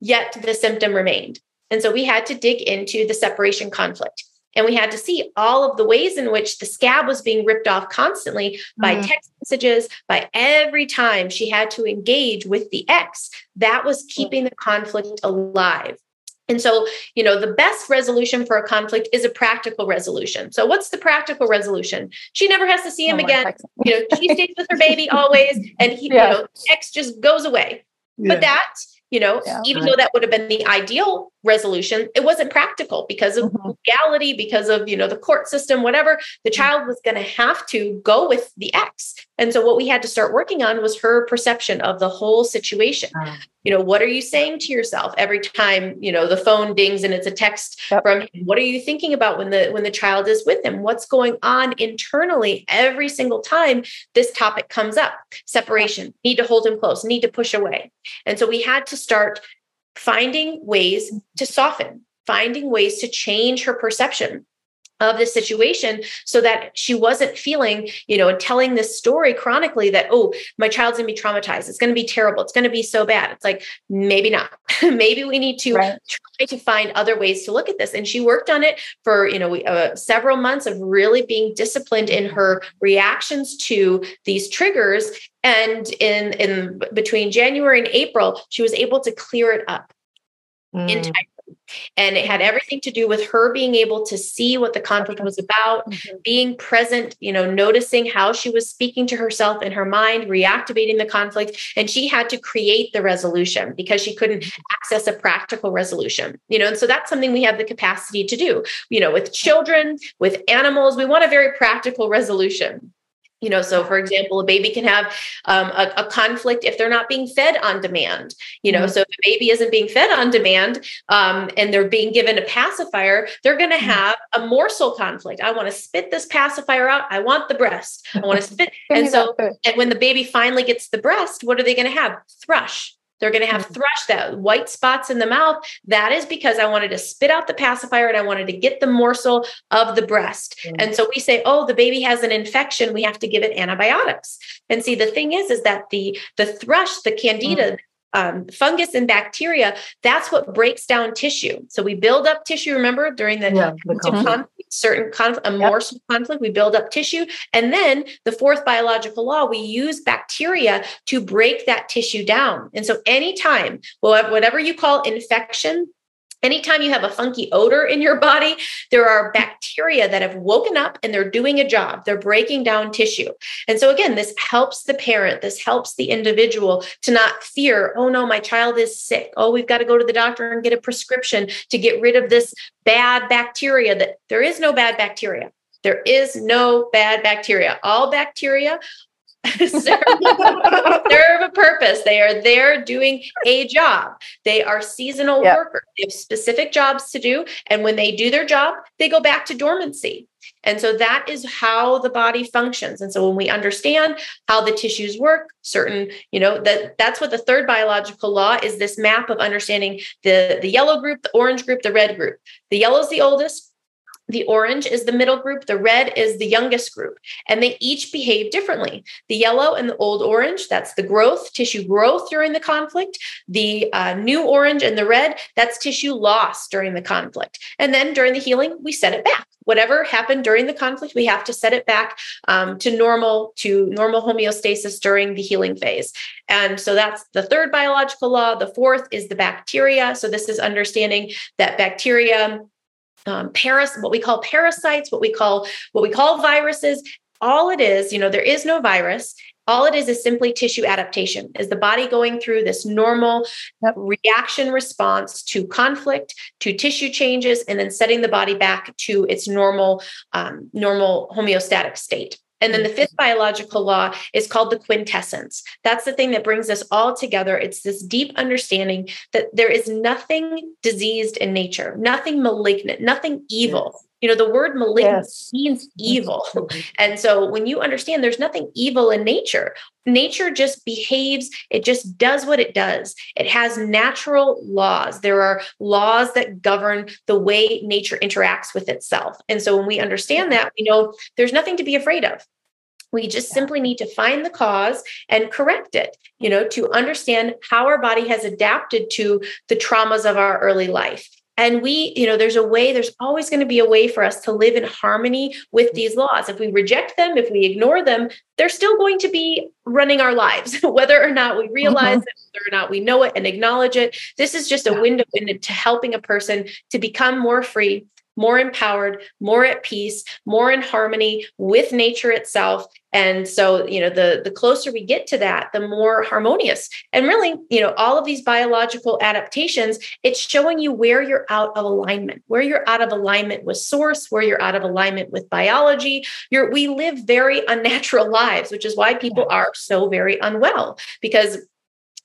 yet the symptom remained. And so we had to dig into the separation conflict. And we had to see all of the ways in which the scab was being ripped off constantly by mm. text messages, by every time she had to engage with the ex. That was keeping the conflict alive. And so, you know, the best resolution for a conflict is a practical resolution. So, what's the practical resolution? She never has to see him oh, again. You know, she stays with her baby always, and he, yeah. you (laughs) know, ex just goes away. Yeah. But that you know yeah, even right. though that would have been the ideal resolution it wasn't practical because of mm-hmm. legality because of you know the court system whatever the mm-hmm. child was going to have to go with the ex and so what we had to start working on was her perception of the whole situation. You know what are you saying to yourself every time you know the phone dings and it's a text yep. from him? What are you thinking about when the when the child is with him? What's going on internally every single time this topic comes up? Separation need to hold him close need to push away. And so we had to start finding ways to soften, finding ways to change her perception of the situation so that she wasn't feeling, you know, and telling this story chronically that, oh, my child's gonna be traumatized. It's gonna be terrible. It's gonna be so bad. It's like, maybe not. (laughs) maybe we need to right. try to find other ways to look at this. And she worked on it for, you know, uh, several months of really being disciplined in her reactions to these triggers. And in, in between January and April, she was able to clear it up mm. entirely and it had everything to do with her being able to see what the conflict was about, mm-hmm. being present, you know, noticing how she was speaking to herself in her mind, reactivating the conflict. And she had to create the resolution because she couldn't mm-hmm. access a practical resolution, you know. And so that's something we have the capacity to do, you know, with children, with animals. We want a very practical resolution you know so for example a baby can have um, a, a, conflict if they're not being fed on demand you know mm-hmm. so if a baby isn't being fed on demand um, and they're being given a pacifier they're going to mm-hmm. have a morsel conflict. I want to spit this pacifier out i want the breast. I want to spit (laughs) and so and when the baby finally gets the breast what are they going to have? Thrush they're going to have mm-hmm. thrush, that white spots in the mouth. That is because I wanted to spit out the pacifier and I wanted to get the morsel of the breast. Mm-hmm. And so we say, oh, the baby has an infection. We have to give it antibiotics. And see, the thing is, is that the the thrush, the candida, mm-hmm um, fungus and bacteria, that's what breaks down tissue. So we build up tissue. Remember during the, yeah, the certain conflict, a yep. conflict, we build up tissue, and then the fourth biological law, we use bacteria to break that tissue down. And so anytime, whatever you call infection, Anytime you have a funky odor in your body, there are bacteria that have woken up and they're doing a job. They're breaking down tissue. And so, again, this helps the parent, this helps the individual to not fear, oh no, my child is sick. Oh, we've got to go to the doctor and get a prescription to get rid of this bad bacteria. That there is no bad bacteria. There is no bad bacteria. All bacteria (laughs) serve, serve a purpose. They are there doing a job. They are seasonal yep. workers. They have specific jobs to do. And when they do their job, they go back to dormancy. And so that is how the body functions. And so when we understand how the tissues work, certain, you know, that that's what the third biological law is this map of understanding the, the yellow group, the orange group, the red group. The yellow is the oldest, the orange is the middle group, the red is the youngest group, and they each behave differently. The yellow and the old orange, that's the growth, tissue growth during the conflict. The uh, new orange and the red, that's tissue loss during the conflict. And then during the healing, we set it back. Whatever happened during the conflict, we have to set it back um, to normal, to normal homeostasis during the healing phase. And so that's the third biological law. The fourth is the bacteria. So this is understanding that bacteria um, paras what we call parasites what we call what we call viruses. All it is you know there is no virus. All it is is simply tissue adaptation. Is the body going through this normal yep. reaction response to conflict to tissue changes and then setting the body back to its normal um, normal homeostatic state and then the mm. fifth biological law is called the quintessence. That's the thing that brings us all together. It's this deep understanding that there is nothing diseased in nature, nothing malignant, nothing evil. Yes. You know, the word malignant yes. means evil. (laughs) And so when you understand there's nothing evil in nature, nature just behaves, it just does what it does. It has natural laws. There are laws that govern the way nature interacts with itself. And so when we understand that, we know there's nothing to be afraid of. We just simply need to find the cause and correct it, you know, to understand how our body has adapted to the traumas of our early life. And we, you know, there's a way, there's always going to be a way for us to live in harmony with mm-hmm. these laws. If we reject them, if we ignore them, they're still going to be running our lives, (laughs) whether or not we realize mm-hmm. it, whether or not we know it and acknowledge it. This is just a window into helping a person to become more free more empowered, more at peace, more in harmony with nature itself. And so, you know, the the closer we get to that, the more harmonious. And really, you know, all of these biological adaptations, it's showing you where you're out of alignment, where you're out of alignment with source, where you're out of alignment with biology. You're we live very unnatural (laughs) lives, which is why people are so very unwell because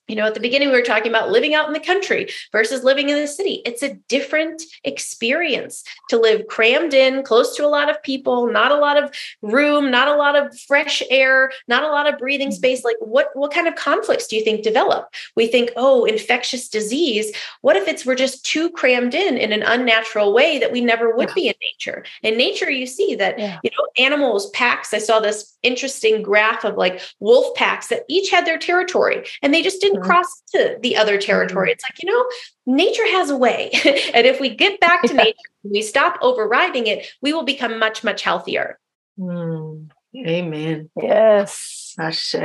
you know, at the beginning, we were talking about living out in the country versus living in the city. It's a different experience to live crammed in, close to a lot of people, not a lot of room, not a lot of fresh air, not a lot of breathing mm-hmm. space. Like, what what kind of conflicts do you think develop? We think, oh, infectious disease. What if it's we're just too crammed in in an unnatural way that we never would yeah. be in nature? In nature, you see that yeah. you know animals packs. I saw this interesting graph of like wolf packs that each had their territory, and they just didn't mm-hmm. cross to the other territory. Mm-hmm. It's like, you know, nature has a way. (laughs) and if we get back to nature, we stop overriding it, we will become much, much healthier. Mm. Amen. Yes. Ashe.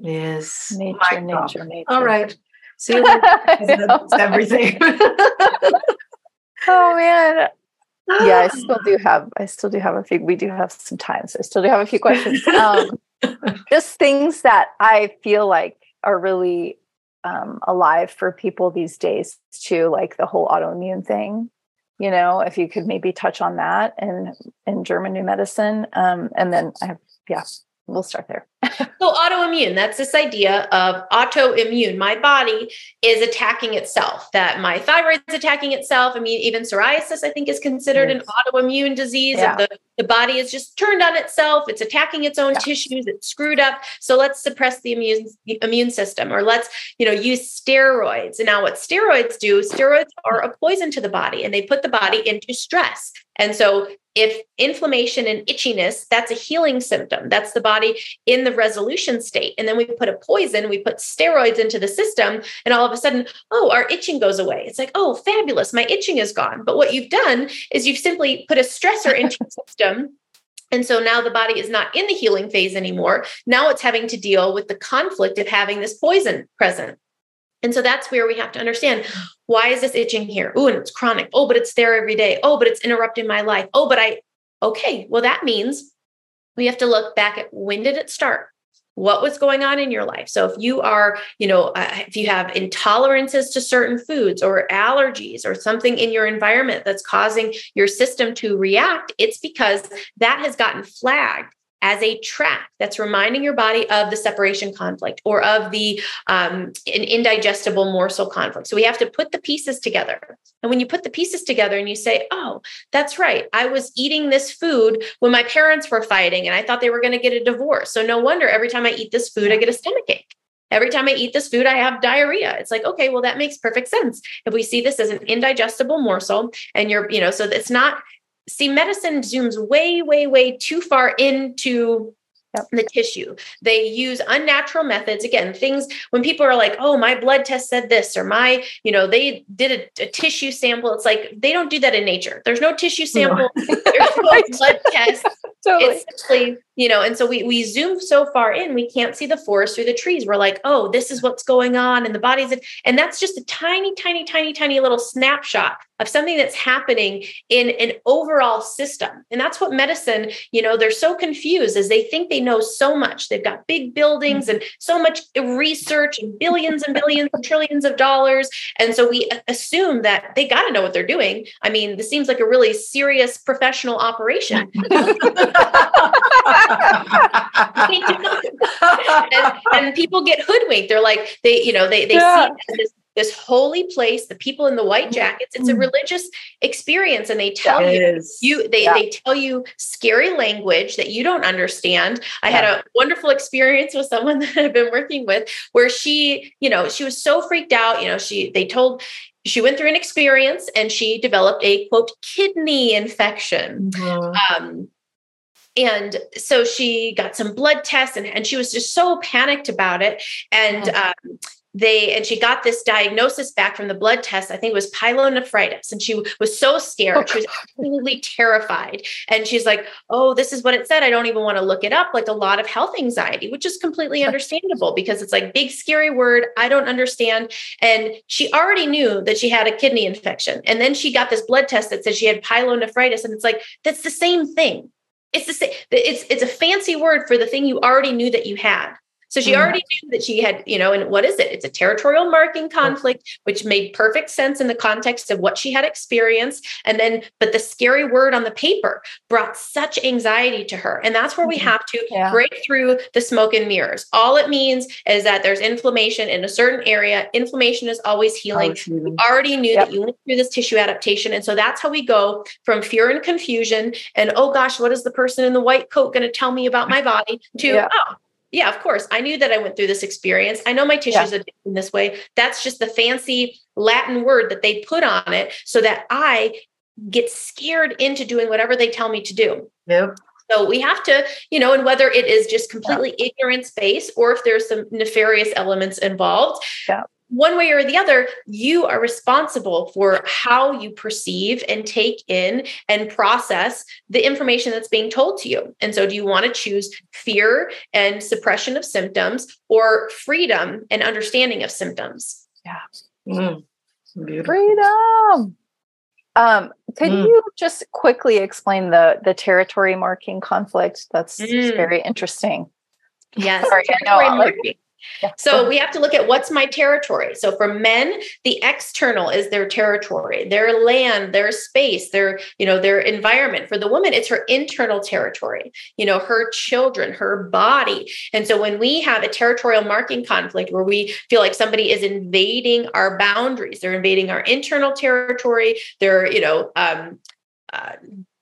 Yes. Nature, nature, nature. All right. (laughs) See, that's everything. oh man. Yeah, I (sighs) still do have I still do have a few we do have some time. So I still do have a few questions. Um, (laughs) just things that I feel like are really um, alive for people these days too, like the whole autoimmune thing. You know, if you could maybe touch on that in in German New Medicine, um, and then I have yeah, we'll start there. (laughs) so autoimmune, that's this idea of autoimmune. My body is attacking itself, that my thyroid's attacking itself. I mean, even psoriasis, I think, is considered yes. an autoimmune disease yeah. of the, the body is just turned on itself. It's attacking its own yeah. tissues. It's screwed up. So let's suppress the immune the immune system or let's, you know, use steroids. And now what steroids do, steroids are a poison to the body and they put the body into stress. And so if inflammation and itchiness, that's a healing symptom. That's the body in the resolution state. And then we put a poison, we put steroids into the system, and all of a sudden, oh, our itching goes away. It's like, oh, fabulous, my itching is gone. But what you've done is you've simply put a stressor (laughs) into the system. And so now the body is not in the healing phase anymore. Now it's having to deal with the conflict of having this poison present. And so that's where we have to understand why is this itching here? Oh, and it's chronic. Oh, but it's there every day. Oh, but it's interrupting my life. Oh, but I, okay, well, that means we have to look back at when did it start? What was going on in your life? So if you are, you know, uh, if you have intolerances to certain foods or allergies or something in your environment that's causing your system to react, it's because that has gotten flagged as a track that's reminding your body of the separation conflict or of the um, an indigestible morsel conflict. So we have to put the pieces together. And when you put the pieces together and you say, oh, that's right, I was eating this food when my parents were fighting and I thought they were going to get a divorce. So no wonder every time I eat this food, I get a stomach ache. Every time I eat this food, I have diarrhea. It's like, okay, well, that makes perfect sense. If we see this as an indigestible morsel and you're, you know, so it's not see medicine zooms way way way too far into the tissue. They use unnatural methods. Again, things when people are like, oh, my blood test said this, or my, you know, they did a, a tissue sample. It's like they don't do that in nature. There's no tissue sample, no. (laughs) there's no blood test. Totally. It's simply you know and so we we zoom so far in we can't see the forest through the trees. We're like oh this is what's going on and the bodies. And that's just a tiny tiny tiny tiny little snapshot of something that's happening in an overall system. And that's what medicine you know they're so confused as they think they know so much. They've got big buildings mm. and so much research and billions and billions and trillions of dollars. And so we assume that they got to know what they're doing. I mean this seems like a really serious professional operation (laughs) (laughs) and, and, people get hoodwinked. They're like, they, you know, they they yeah. see this this holy place, the people in the white jackets. It's a mm. religious experience, and they tell you you they yeah. they tell you scary language that you don't understand. I yeah. had a wonderful experience with someone (laughs) that I've been working with where she, you know, she was so freaked out. You know, she they told she went through an experience and she developed a quote kidney infection. Mm-hmm. Um, and so she got some blood tests and, and she was just so panicked about it and um, they and she got this diagnosis back from the blood test. I think it was pyelonephritis, and she was so scared. Oh, she was absolutely terrified, and she's like, "Oh, this is what it said. I don't even want to look it up." Like a lot of health anxiety, which is completely understandable because it's like big scary word. I don't understand, and she already knew that she had a kidney infection, and then she got this blood test that said she had pyelonephritis, and it's like that's the same thing. It's the same. It's it's a fancy word for the thing you already knew that you had. So she mm-hmm. already knew that she had, you know, and what is it? It's a territorial marking conflict, which made perfect sense in the context of what she had experienced. And then, but the scary word on the paper brought such anxiety to her. And that's where we mm-hmm. have to yeah. break through the smoke and mirrors. All it means is that there's inflammation in a certain area. Inflammation is always healing. We already knew yep. that you went through this tissue adaptation. And so that's how we go from fear and confusion and, oh gosh, what is the person in the white coat going to tell me about my body to, yeah. oh, yeah, of course. I knew that I went through this experience. I know my tissues yeah. are in this way. That's just the fancy Latin word that they put on it so that I get scared into doing whatever they tell me to do. Yep. So we have to, you know, and whether it is just completely yeah. ignorance based or if there's some nefarious elements involved, yeah one way or the other, you are responsible for how you perceive and take in and process the information that's being told to you. And so, do you want to choose fear and suppression of symptoms or freedom and understanding of symptoms? Yeah. Mm. Freedom. Um, could mm. you just quickly explain the the territory marking conflict? That's mm. very interesting. Yes, Sorry, territory marking. So we have to look at what's my territory. So for men, the external is their territory, their land, their space, their, you know, their environment. For the woman, it's her internal territory, you know, her children, her body. And so when we have a territorial marking conflict where we feel like somebody is invading our boundaries, they're invading our internal territory, they're, you know, um, uh,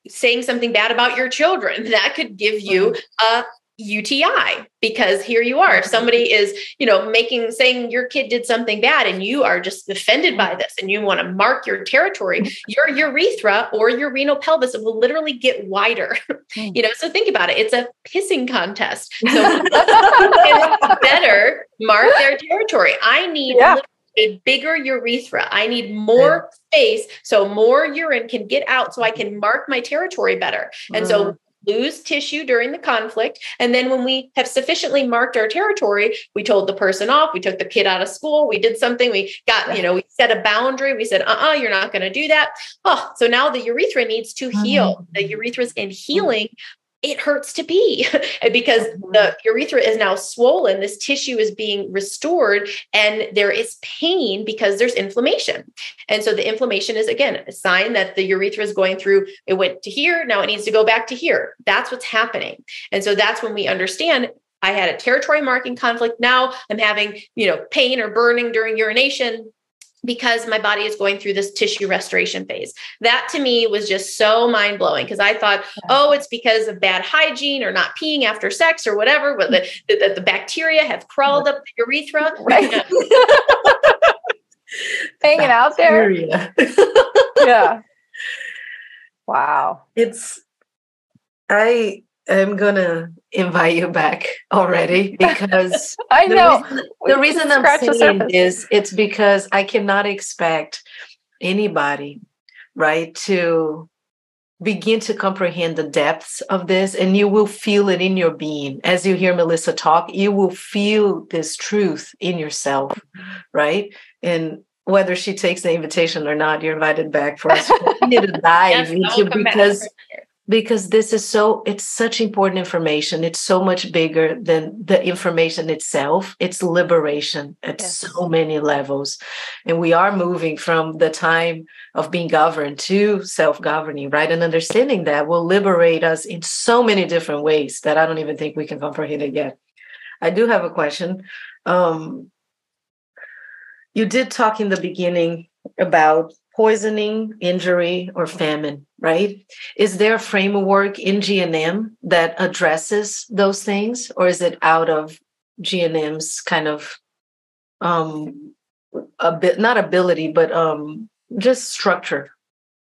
saying something bad about your children (laughs) that could give you mm-hmm. a UTI because here you are. If somebody is, you know, making saying your kid did something bad and you are just offended by this and you want to mark your territory, your urethra or your renal pelvis will literally get wider. (laughs) you know, so think about it. It's a pissing contest. (laughs) So better mark their territory. I need yeah. a bigger urethra. I need more space so more urine can get out so I can mark my territory better. And so mm lose tissue during the conflict. And then when we have sufficiently marked our territory, we told the person off, we took the kid out of school, we did something, we got, you know, we set a boundary, we said, uh uh-uh, uh, you are not going to do that. Oh, so now the urethra needs to heal. Mm-hmm. The urethra is in healing it hurts to pee (laughs) because the mm-hmm. urethra is now swollen. This tissue is being restored, and there is pain because there's inflammation. And so the inflammation is again a sign that the urethra is going through, it went to here, now it needs to go back to here. That's what's happening. And so that's when we understand I had a territory marking conflict. Now I'm having, you know, pain or burning during urination because my body is going through this tissue restoration phase. That to me was just so mind blowing because I thought, oh, it's because of bad hygiene or not peeing after sex or whatever, but the, (laughs) the, the bacteria have crawled up the urethra. Right. (laughs) Hanging out there. yeah. (laughs) Wow. It's, I going to invite you back already (laughs) because I know. the reason, the reason I'm saying this it's because I cannot expect anybody right to begin to comprehend the depths of this and you will feel it in your being. As you hear melissa talk you will feel this truth in yourself right? And whether she takes the invitation or not you're invited back for us. (laughs) To dive yes, into because because this is so it's such important information. It's so much bigger than the information itself. It's liberation at yes. so many levels. And we are moving from the time of being governed to self-governing right? And understanding that will liberate us in so many different ways that i don't even think we can comprehend it yet. I do have a question. Um, you did talk in the beginning about poisoning, injury, or famine, right? Is there a framework in GNM that addresses those things, or is it out of GNM's kind of um a bit not ability, but um just structure?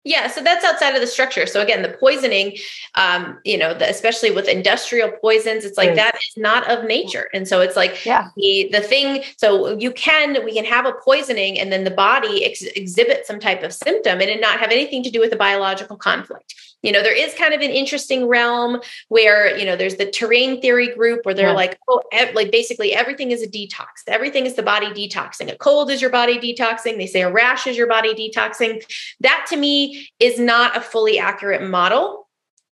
Yeah, so that's outside of the structure. So again, the poisoning, um, you know, the, especially with industrial poisons, it's like right. that is not of nature, and so it's like yeah. the the thing. So you can we can have a poisoning, and then the body ex- exhibit some type of symptom, and it not have anything to do with a biological conflict. You know, there is kind of an interesting realm where you know there's the terrain theory group where they're yeah. like, oh, ev- like basically everything is a detox. Everything is the body detoxing. A cold is your body detoxing. They say a rash is your body detoxing. That to me is not a fully accurate model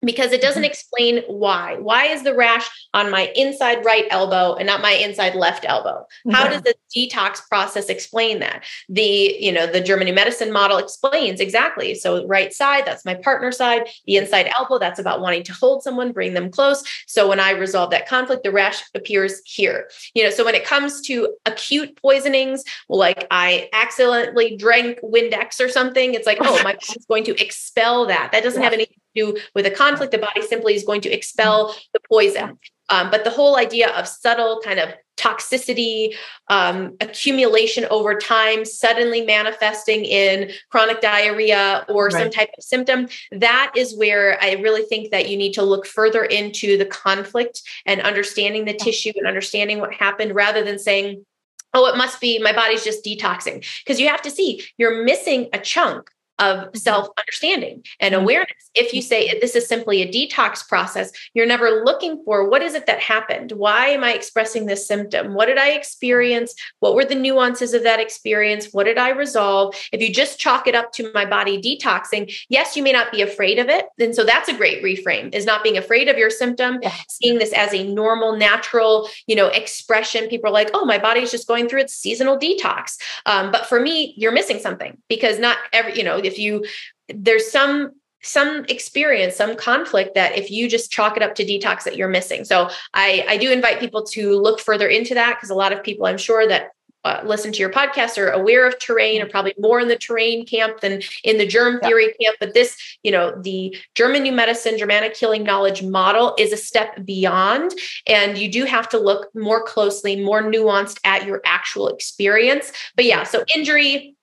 because it doesn't mm-hmm. explain why. Why is the rash on my inside right elbow and not my inside left elbow? How does the detox process explain that? The, you know, the German new medicine model explains exactly. So right side, that's my partner side, the inside elbow, that's about wanting to hold someone, bring them close. So when I resolve that conflict, the rash appears here. You know, so when it comes to acute poisonings, like I accidentally drank Windex or something, it's like, oh, my (laughs) body's going to expel that. That doesn't yeah. have anything do with a conflict, the body simply is going to expel the poison. Um, but the whole idea of subtle kind of toxicity, um, accumulation over time, suddenly manifesting in chronic diarrhea or right. some type of symptom, that is where I really think that you need to look further into the conflict and understanding the tissue and understanding what happened rather than saying, oh, it must be my body's just detoxing. Because you have to see you're missing a chunk of mm-hmm. self understanding and mm-hmm. awareness. If you say this is simply a detox process, you're never looking for what is it that happened? Why am I expressing this symptom? What did I experience? What were the nuances of that experience? What did I resolve? If you just chalk it up to my body detoxing, yes, you may not be afraid of it. And so that's a great reframe is not being afraid of your symptom, seeing this as a normal, natural, you know, expression. People are like, oh, my body's just going through its seasonal detox. Um, but for me, you're missing something because not every, you know, if you there's some some experience some conflict that if you just chalk it up to detox that you're missing so i i do invite people to look further into that because a lot of people i'm sure that uh, listen to your podcast are aware of terrain or probably more in the terrain camp than in the germ theory yeah. camp but this you know the german new medicine germanic healing knowledge model is a step beyond and you do have to look more closely more nuanced at your actual experience but yeah so injury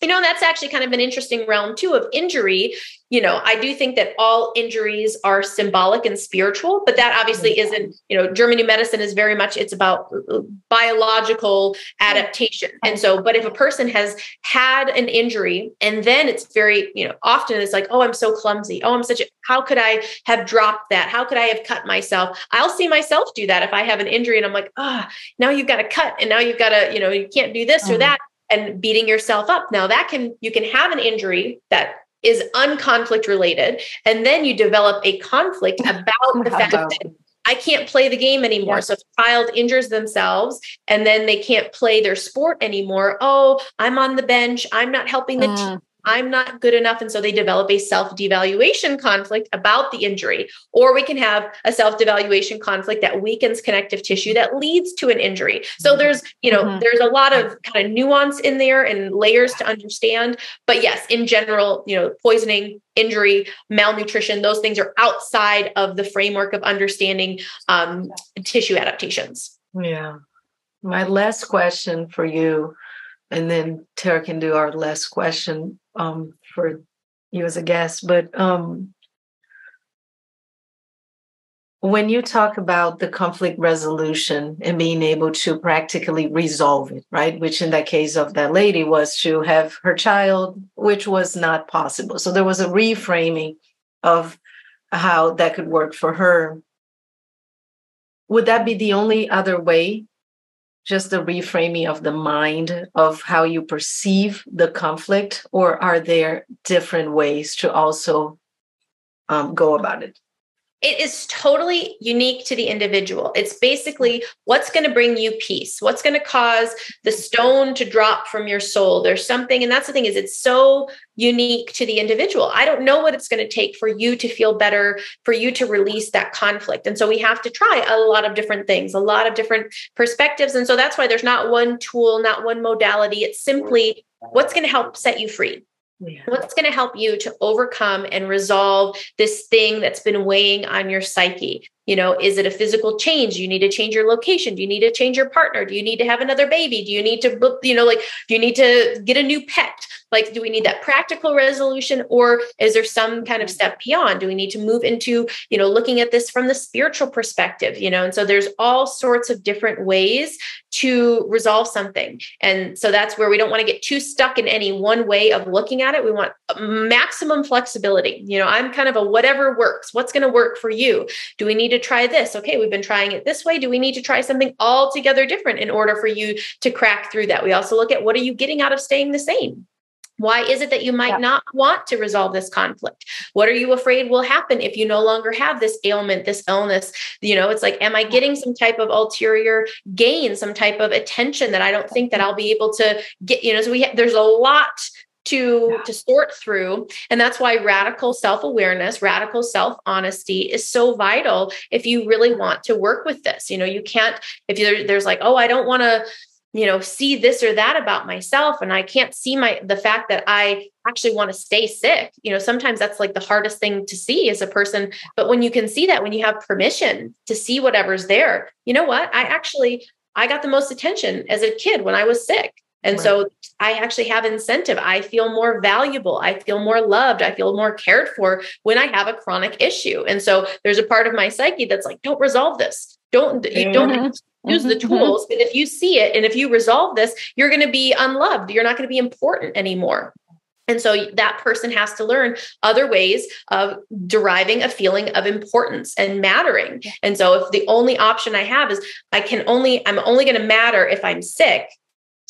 you know that's actually kind of an interesting realm too of injury. You know i do think that all injuries are symbolic and spiritual but that obviously isn't you know german new medicine is very much it's about uh, biological adaptation. And so but if a person has had an injury and then it's very you know often it's like oh i'm so clumsy. Oh i'm such a how could i have dropped that? How could i have cut myself? I'll see myself do that if i have an injury and i'm like ah oh, now you've got to cut and now you've got to you know you can't do this or mm-hmm. that and beating yourself up. Now that can you can have an injury that is unconflict related and then you develop a conflict (laughs) about the fact that I can't play the game anymore. Yeah. So if a child injures themselves and then they can't play their sport anymore, oh, I'm on the bench. I'm not helping the mm. team. I'm not good enough. And so they develop a self devaluation conflict about the injury. Or we can have a self devaluation conflict that weakens connective tissue that leads to an injury. So mm-hmm. there's, you know, mm-hmm. there's a lot of kind of nuance in there and layers to understand. But yes, in general, you know, poisoning, injury, malnutrition, those things are outside of the framework of understanding um, tissue adaptations. Yeah. My last question for you and then Tarah can do our last question um, for you as a guest. But um, when you talk about the conflict resolution and being able to practically resolve it, right? Which in that case of that lady was to have her child, which was not possible. So there was a reframing of how that could work for her. Would that be the only other way just the reframing of the mind of how you perceive the conflict, or are there different ways to also um, go about it? It is totally unique to the individual. It's basically what's going to bring you peace, what's going to cause the stone to drop from your soul. There's something, and that's the thing is it's so unique to the individual. I don't know what it's going to take for you to feel better, for you to release that conflict. And so we have to try a lot of different things, a lot of different perspectives. And so that's why there's not one tool, not one modality. It's simply what's going to help set you free yeah. What's going to help you to overcome and resolve this thing that's been weighing on your psyche? You know is it a physical change? Do you need to change your location. Do you need to change your partner? Do you need to have another baby? Do you need to you know like do you need to get a new pet? Like do we need that practical resolution or is there some kind of mm-hmm. step beyond? Do we need to move into you know looking at this from the spiritual perspective you know? And so there's all sorts of different ways to resolve something. And so that's where we don't want to get too stuck in any one way of looking at it. We want maximum flexibility. You know i'm kind of a whatever works. What's going to work for you? Do we need to try this okay we've been trying it this way do we need to try something altogether different in order for you to crack through that we also look at what are you getting out of staying the same why is it that you might yeah. not want to resolve this conflict? What are you afraid will happen if you no longer have this ailment, this illness? You know, it's like, am I getting some type of ulterior gain, some type of attention that I don't think that mm-hmm. I'll be able to get? You know, so we ha- there's a lot to yeah. to sort through. And that's why radical self-awareness radical self-honesty is so vital if you really want to work with this. You know you can't if there, there's like oh i don't want to you know see this or that about myself and i can't see my the fact that i actually want to stay sick. You know sometimes that's like the hardest thing to see as a person but when you can see that when you have permission to see whatever's there you know what? I actually i got the most attention as a kid when i was sick and right. so I actually have incentive. I feel more valuable. I feel more loved. I feel more cared for when I have a chronic issue. And so there's a part of my psyche that's like, don't resolve this. Don't you don't mm-hmm use the mm-hmm, mm-hmm. tools but if you see it and if you resolve this you're going to be unloved you're not going to be important anymore and so that person has to learn other ways of deriving a feeling of importance and mattering. And so if the only option I have is I can only, I'm only going to matter if I'm sick,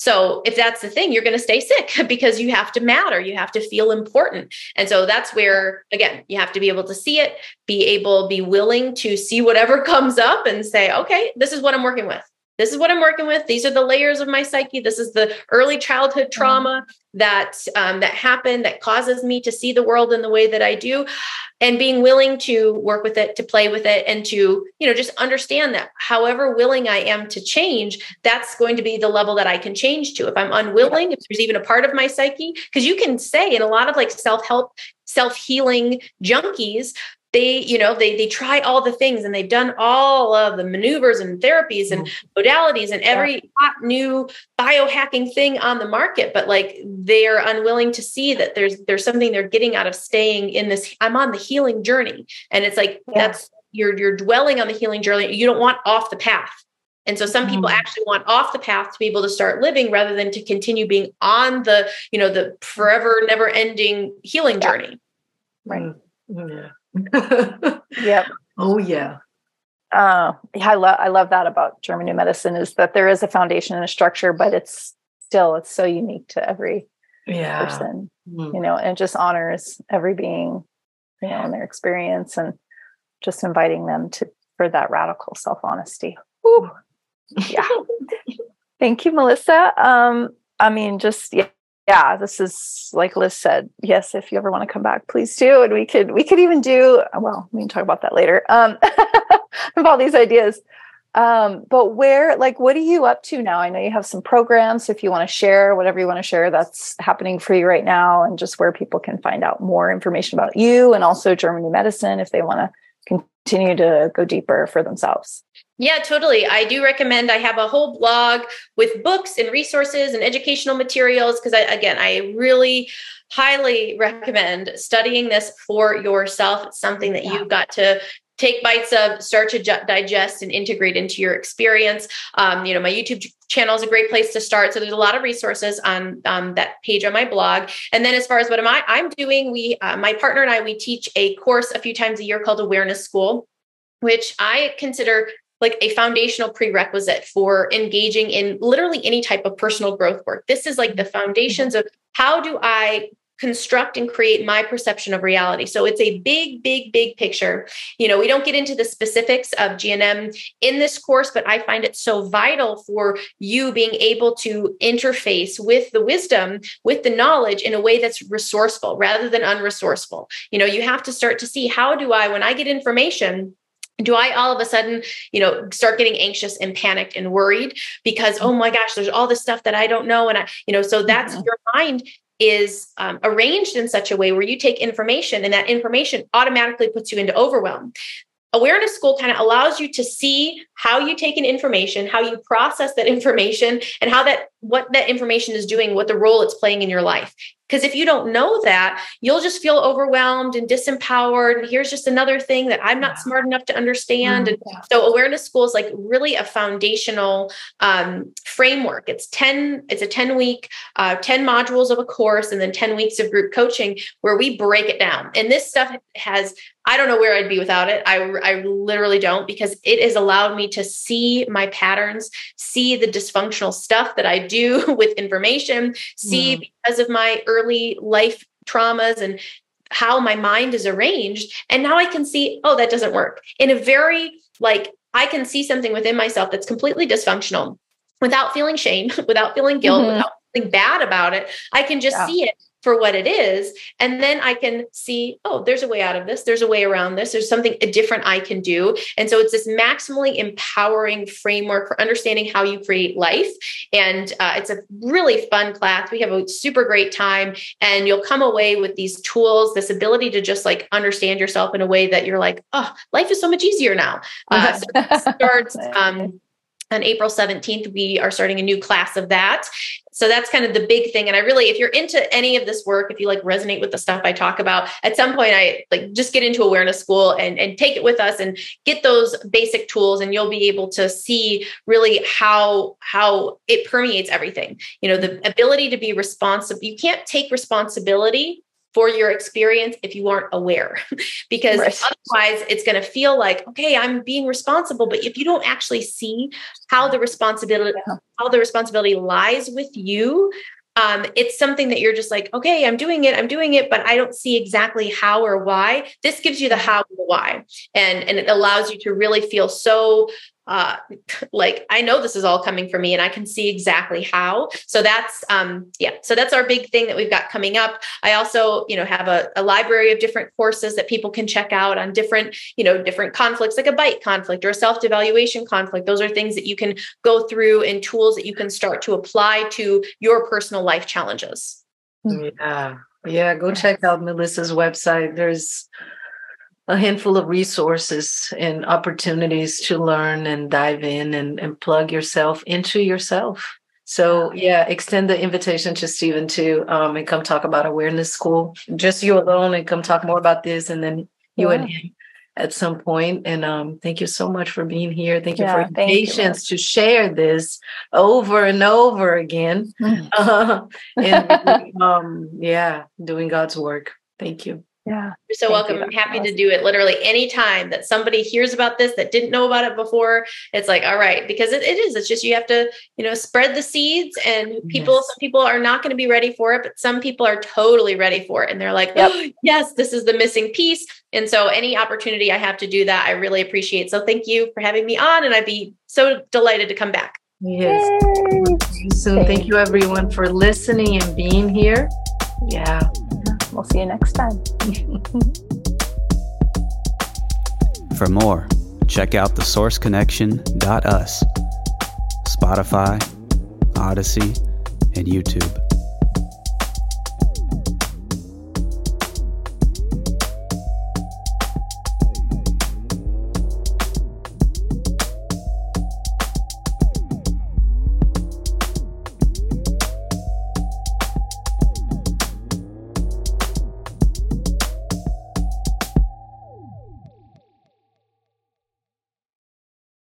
so if that's the thing, you're going to stay sick (laughs) because you have to matter, you have to feel important. And so that's where again, you have to be able to see it, be able be willing to see whatever (laughs) comes up and say, "Okay, this is what I'm working with." This is what I'm working with. These are the layers of my psyche. This is the early childhood mm-hmm. trauma that um, that happened that causes me to see the world in the way that I do, and being willing to work with it, to play with it, and to you know just understand that however willing I am to change, that's going to be the level that I can change to. If I'm unwilling, if there's even a part of my psyche, because you can say in a lot of like self help self healing junkies they you know they they try all the things and they've done all of the maneuvers and therapies and mm-hmm. modalities and every yeah. hot new biohacking thing on the market but like they are unwilling to see that there's there's something they're getting out of staying in this i'm on the healing journey and it's like yeah. that's you're you're dwelling on the healing journey you don't want off the path and so some people mm. actually want off the path to be able to start living rather than to continue being on the, you know, the forever never ending healing yeah. journey. Right. Yeah (laughs) yep. Oh yeah. Uh, I love I love that about German New Medicine is that there is a foundation and a structure, but it's still it's so unique to every yeah. person, mm. you know, and just honors every being, you know, and their experience, and just inviting them to for that radical self honesty. Yeah. (laughs) Thank you, Melissa. Um, I mean, just yeah, yeah, this is like Liz said. Yes, if you ever want to come back, please do. And we could we could even do well. We can talk about that later. Um, (laughs) of all these ideas. Um, but where, like, what are you up to now? I know you have some programs. If you want to share whatever you want to share, that's happening for you right now, and just where people can find out more information about you and also German New Medicine if they want to continue to go deeper for themselves. Yeah, totally. I do recommend. I have a whole blog with books and resources and educational materials because, I, again, I really highly recommend studying this for yourself. It's something that yeah. you've got to take bites of, start to digest and integrate into your experience. Um, you know, my YouTube channel is a great place to start. So there's a lot of resources on um, that page on my blog. And then as far as what am I, I'm doing, we, uh, my partner and I, we teach a course a few times a year called Awareness School which I consider like a foundational prerequisite for engaging in literally any type of personal growth work. This is like the mm-hmm. foundations of how do I construct and create my perception of reality. So it's a big, big, big picture. You know, we don't get into the specifics of GNM in this course, but I find it so vital for you being able to interface with the wisdom, with the knowledge in a way that's resourceful rather than unresourceful. You know, you have to start to see how do I, when I get information, do I all of a sudden, you know, start getting anxious and panicked and worried because, oh my gosh, there's all this stuff that I don't know. And I, you know, so that's mm-hmm. your mind is um, arranged in such a way where you take information and that information automatically puts you into overwhelm. awareness school kind of allows you to see how you take in information how you process that information and how that what that information is doing what the role it's playing in your life because if you don't know that, you'll just feel overwhelmed and disempowered. And here's just another thing that I'm not smart enough to understand. Mm-hmm. And so awareness school is like really a foundational um, framework. It's 10, it's a 10 week, uh, 10 modules of a course, and then 10 weeks of group coaching where we break it down. And this stuff has I don't know where I'd be without it. I, I literally don't because it has allowed me to see my patterns, see the dysfunctional stuff that I do (laughs) with information, see mm. because of my early life traumas and how my mind is arranged. And now I can see, oh, that doesn't work in a very like, I can see something within myself that's completely dysfunctional without feeling shame, (laughs) without feeling guilt, mm-hmm. without feeling bad about it. I can just yeah. see it for what it is and then i can see oh there's a way out of this there's a way around this there's something different i can do. And so it's this maximally empowering framework for understanding how you create life. And uh, it's a really fun class. We have a super great time. And you'll come away with these tools this ability to just like understand yourself in a way that you're like oh life is so much easier now. (laughs) Uh, so starts um, on April 17th, we are starting a new class of that so that's kind of the big thing. And i really if you're into any of this work if you like resonate with the stuff i talk about at some point i like just get into awareness school and and take it with us and get those basic tools and you'll be able to see really how how it permeates everything. You know the ability to be responsible you can't take responsibility for your experience if you aren't aware (laughs) because right. otherwise it's going to feel like okay i'm being responsible but if you don't actually see how the responsibility yeah. how the responsibility lies with you um, it's something that you're just like okay i'm doing it i'm doing it but i don't see exactly how or why this gives you the how and the why and and it allows you to really feel so uh, like I know this is all coming from me and I can see exactly how. So that's um yeah, so that's our big thing that we've got coming up. I also, you know, have a, a library of different courses that people can check out on different, you know, different conflicts like a bite conflict or a self-devaluation conflict. Those are things that you can go through and tools that you can start to apply to your personal life challenges. Yeah. Yeah, go check out Melissa's website. There's a handful of resources and opportunities to learn and dive in and, and plug yourself into yourself. So yeah, extend the invitation to Stephen too, um, and come talk about awareness school. Just you alone, and come talk more about this, and then you yeah. and him at some point. And um, thank you so much for being here. Thank you yeah, for your patience you, to share this over and over again. Uh, (laughs) (laughs) and um, yeah, doing God's work. Thank you. Yeah. You're so welcome. You. I'm happy awesome. to do it literally anytime that somebody hears about this that didn't know about it before. It's like, all right, because it, it is. It's just you have to, you know, spread the seeds and people, yes. some people are not going to be ready for it, but some people are totally ready for it. And they're like, yep. oh, (gasps) yes, this is the missing piece. And so any opportunity I have to do that, I really appreciate. So thank you for having me on. And I'd be so delighted to come back. Yes. So thank you everyone for listening and being here. Yeah. We'll see you next time. (laughs) For more, check out the sourceconnection.us, Spotify, Odysee, and YouTube.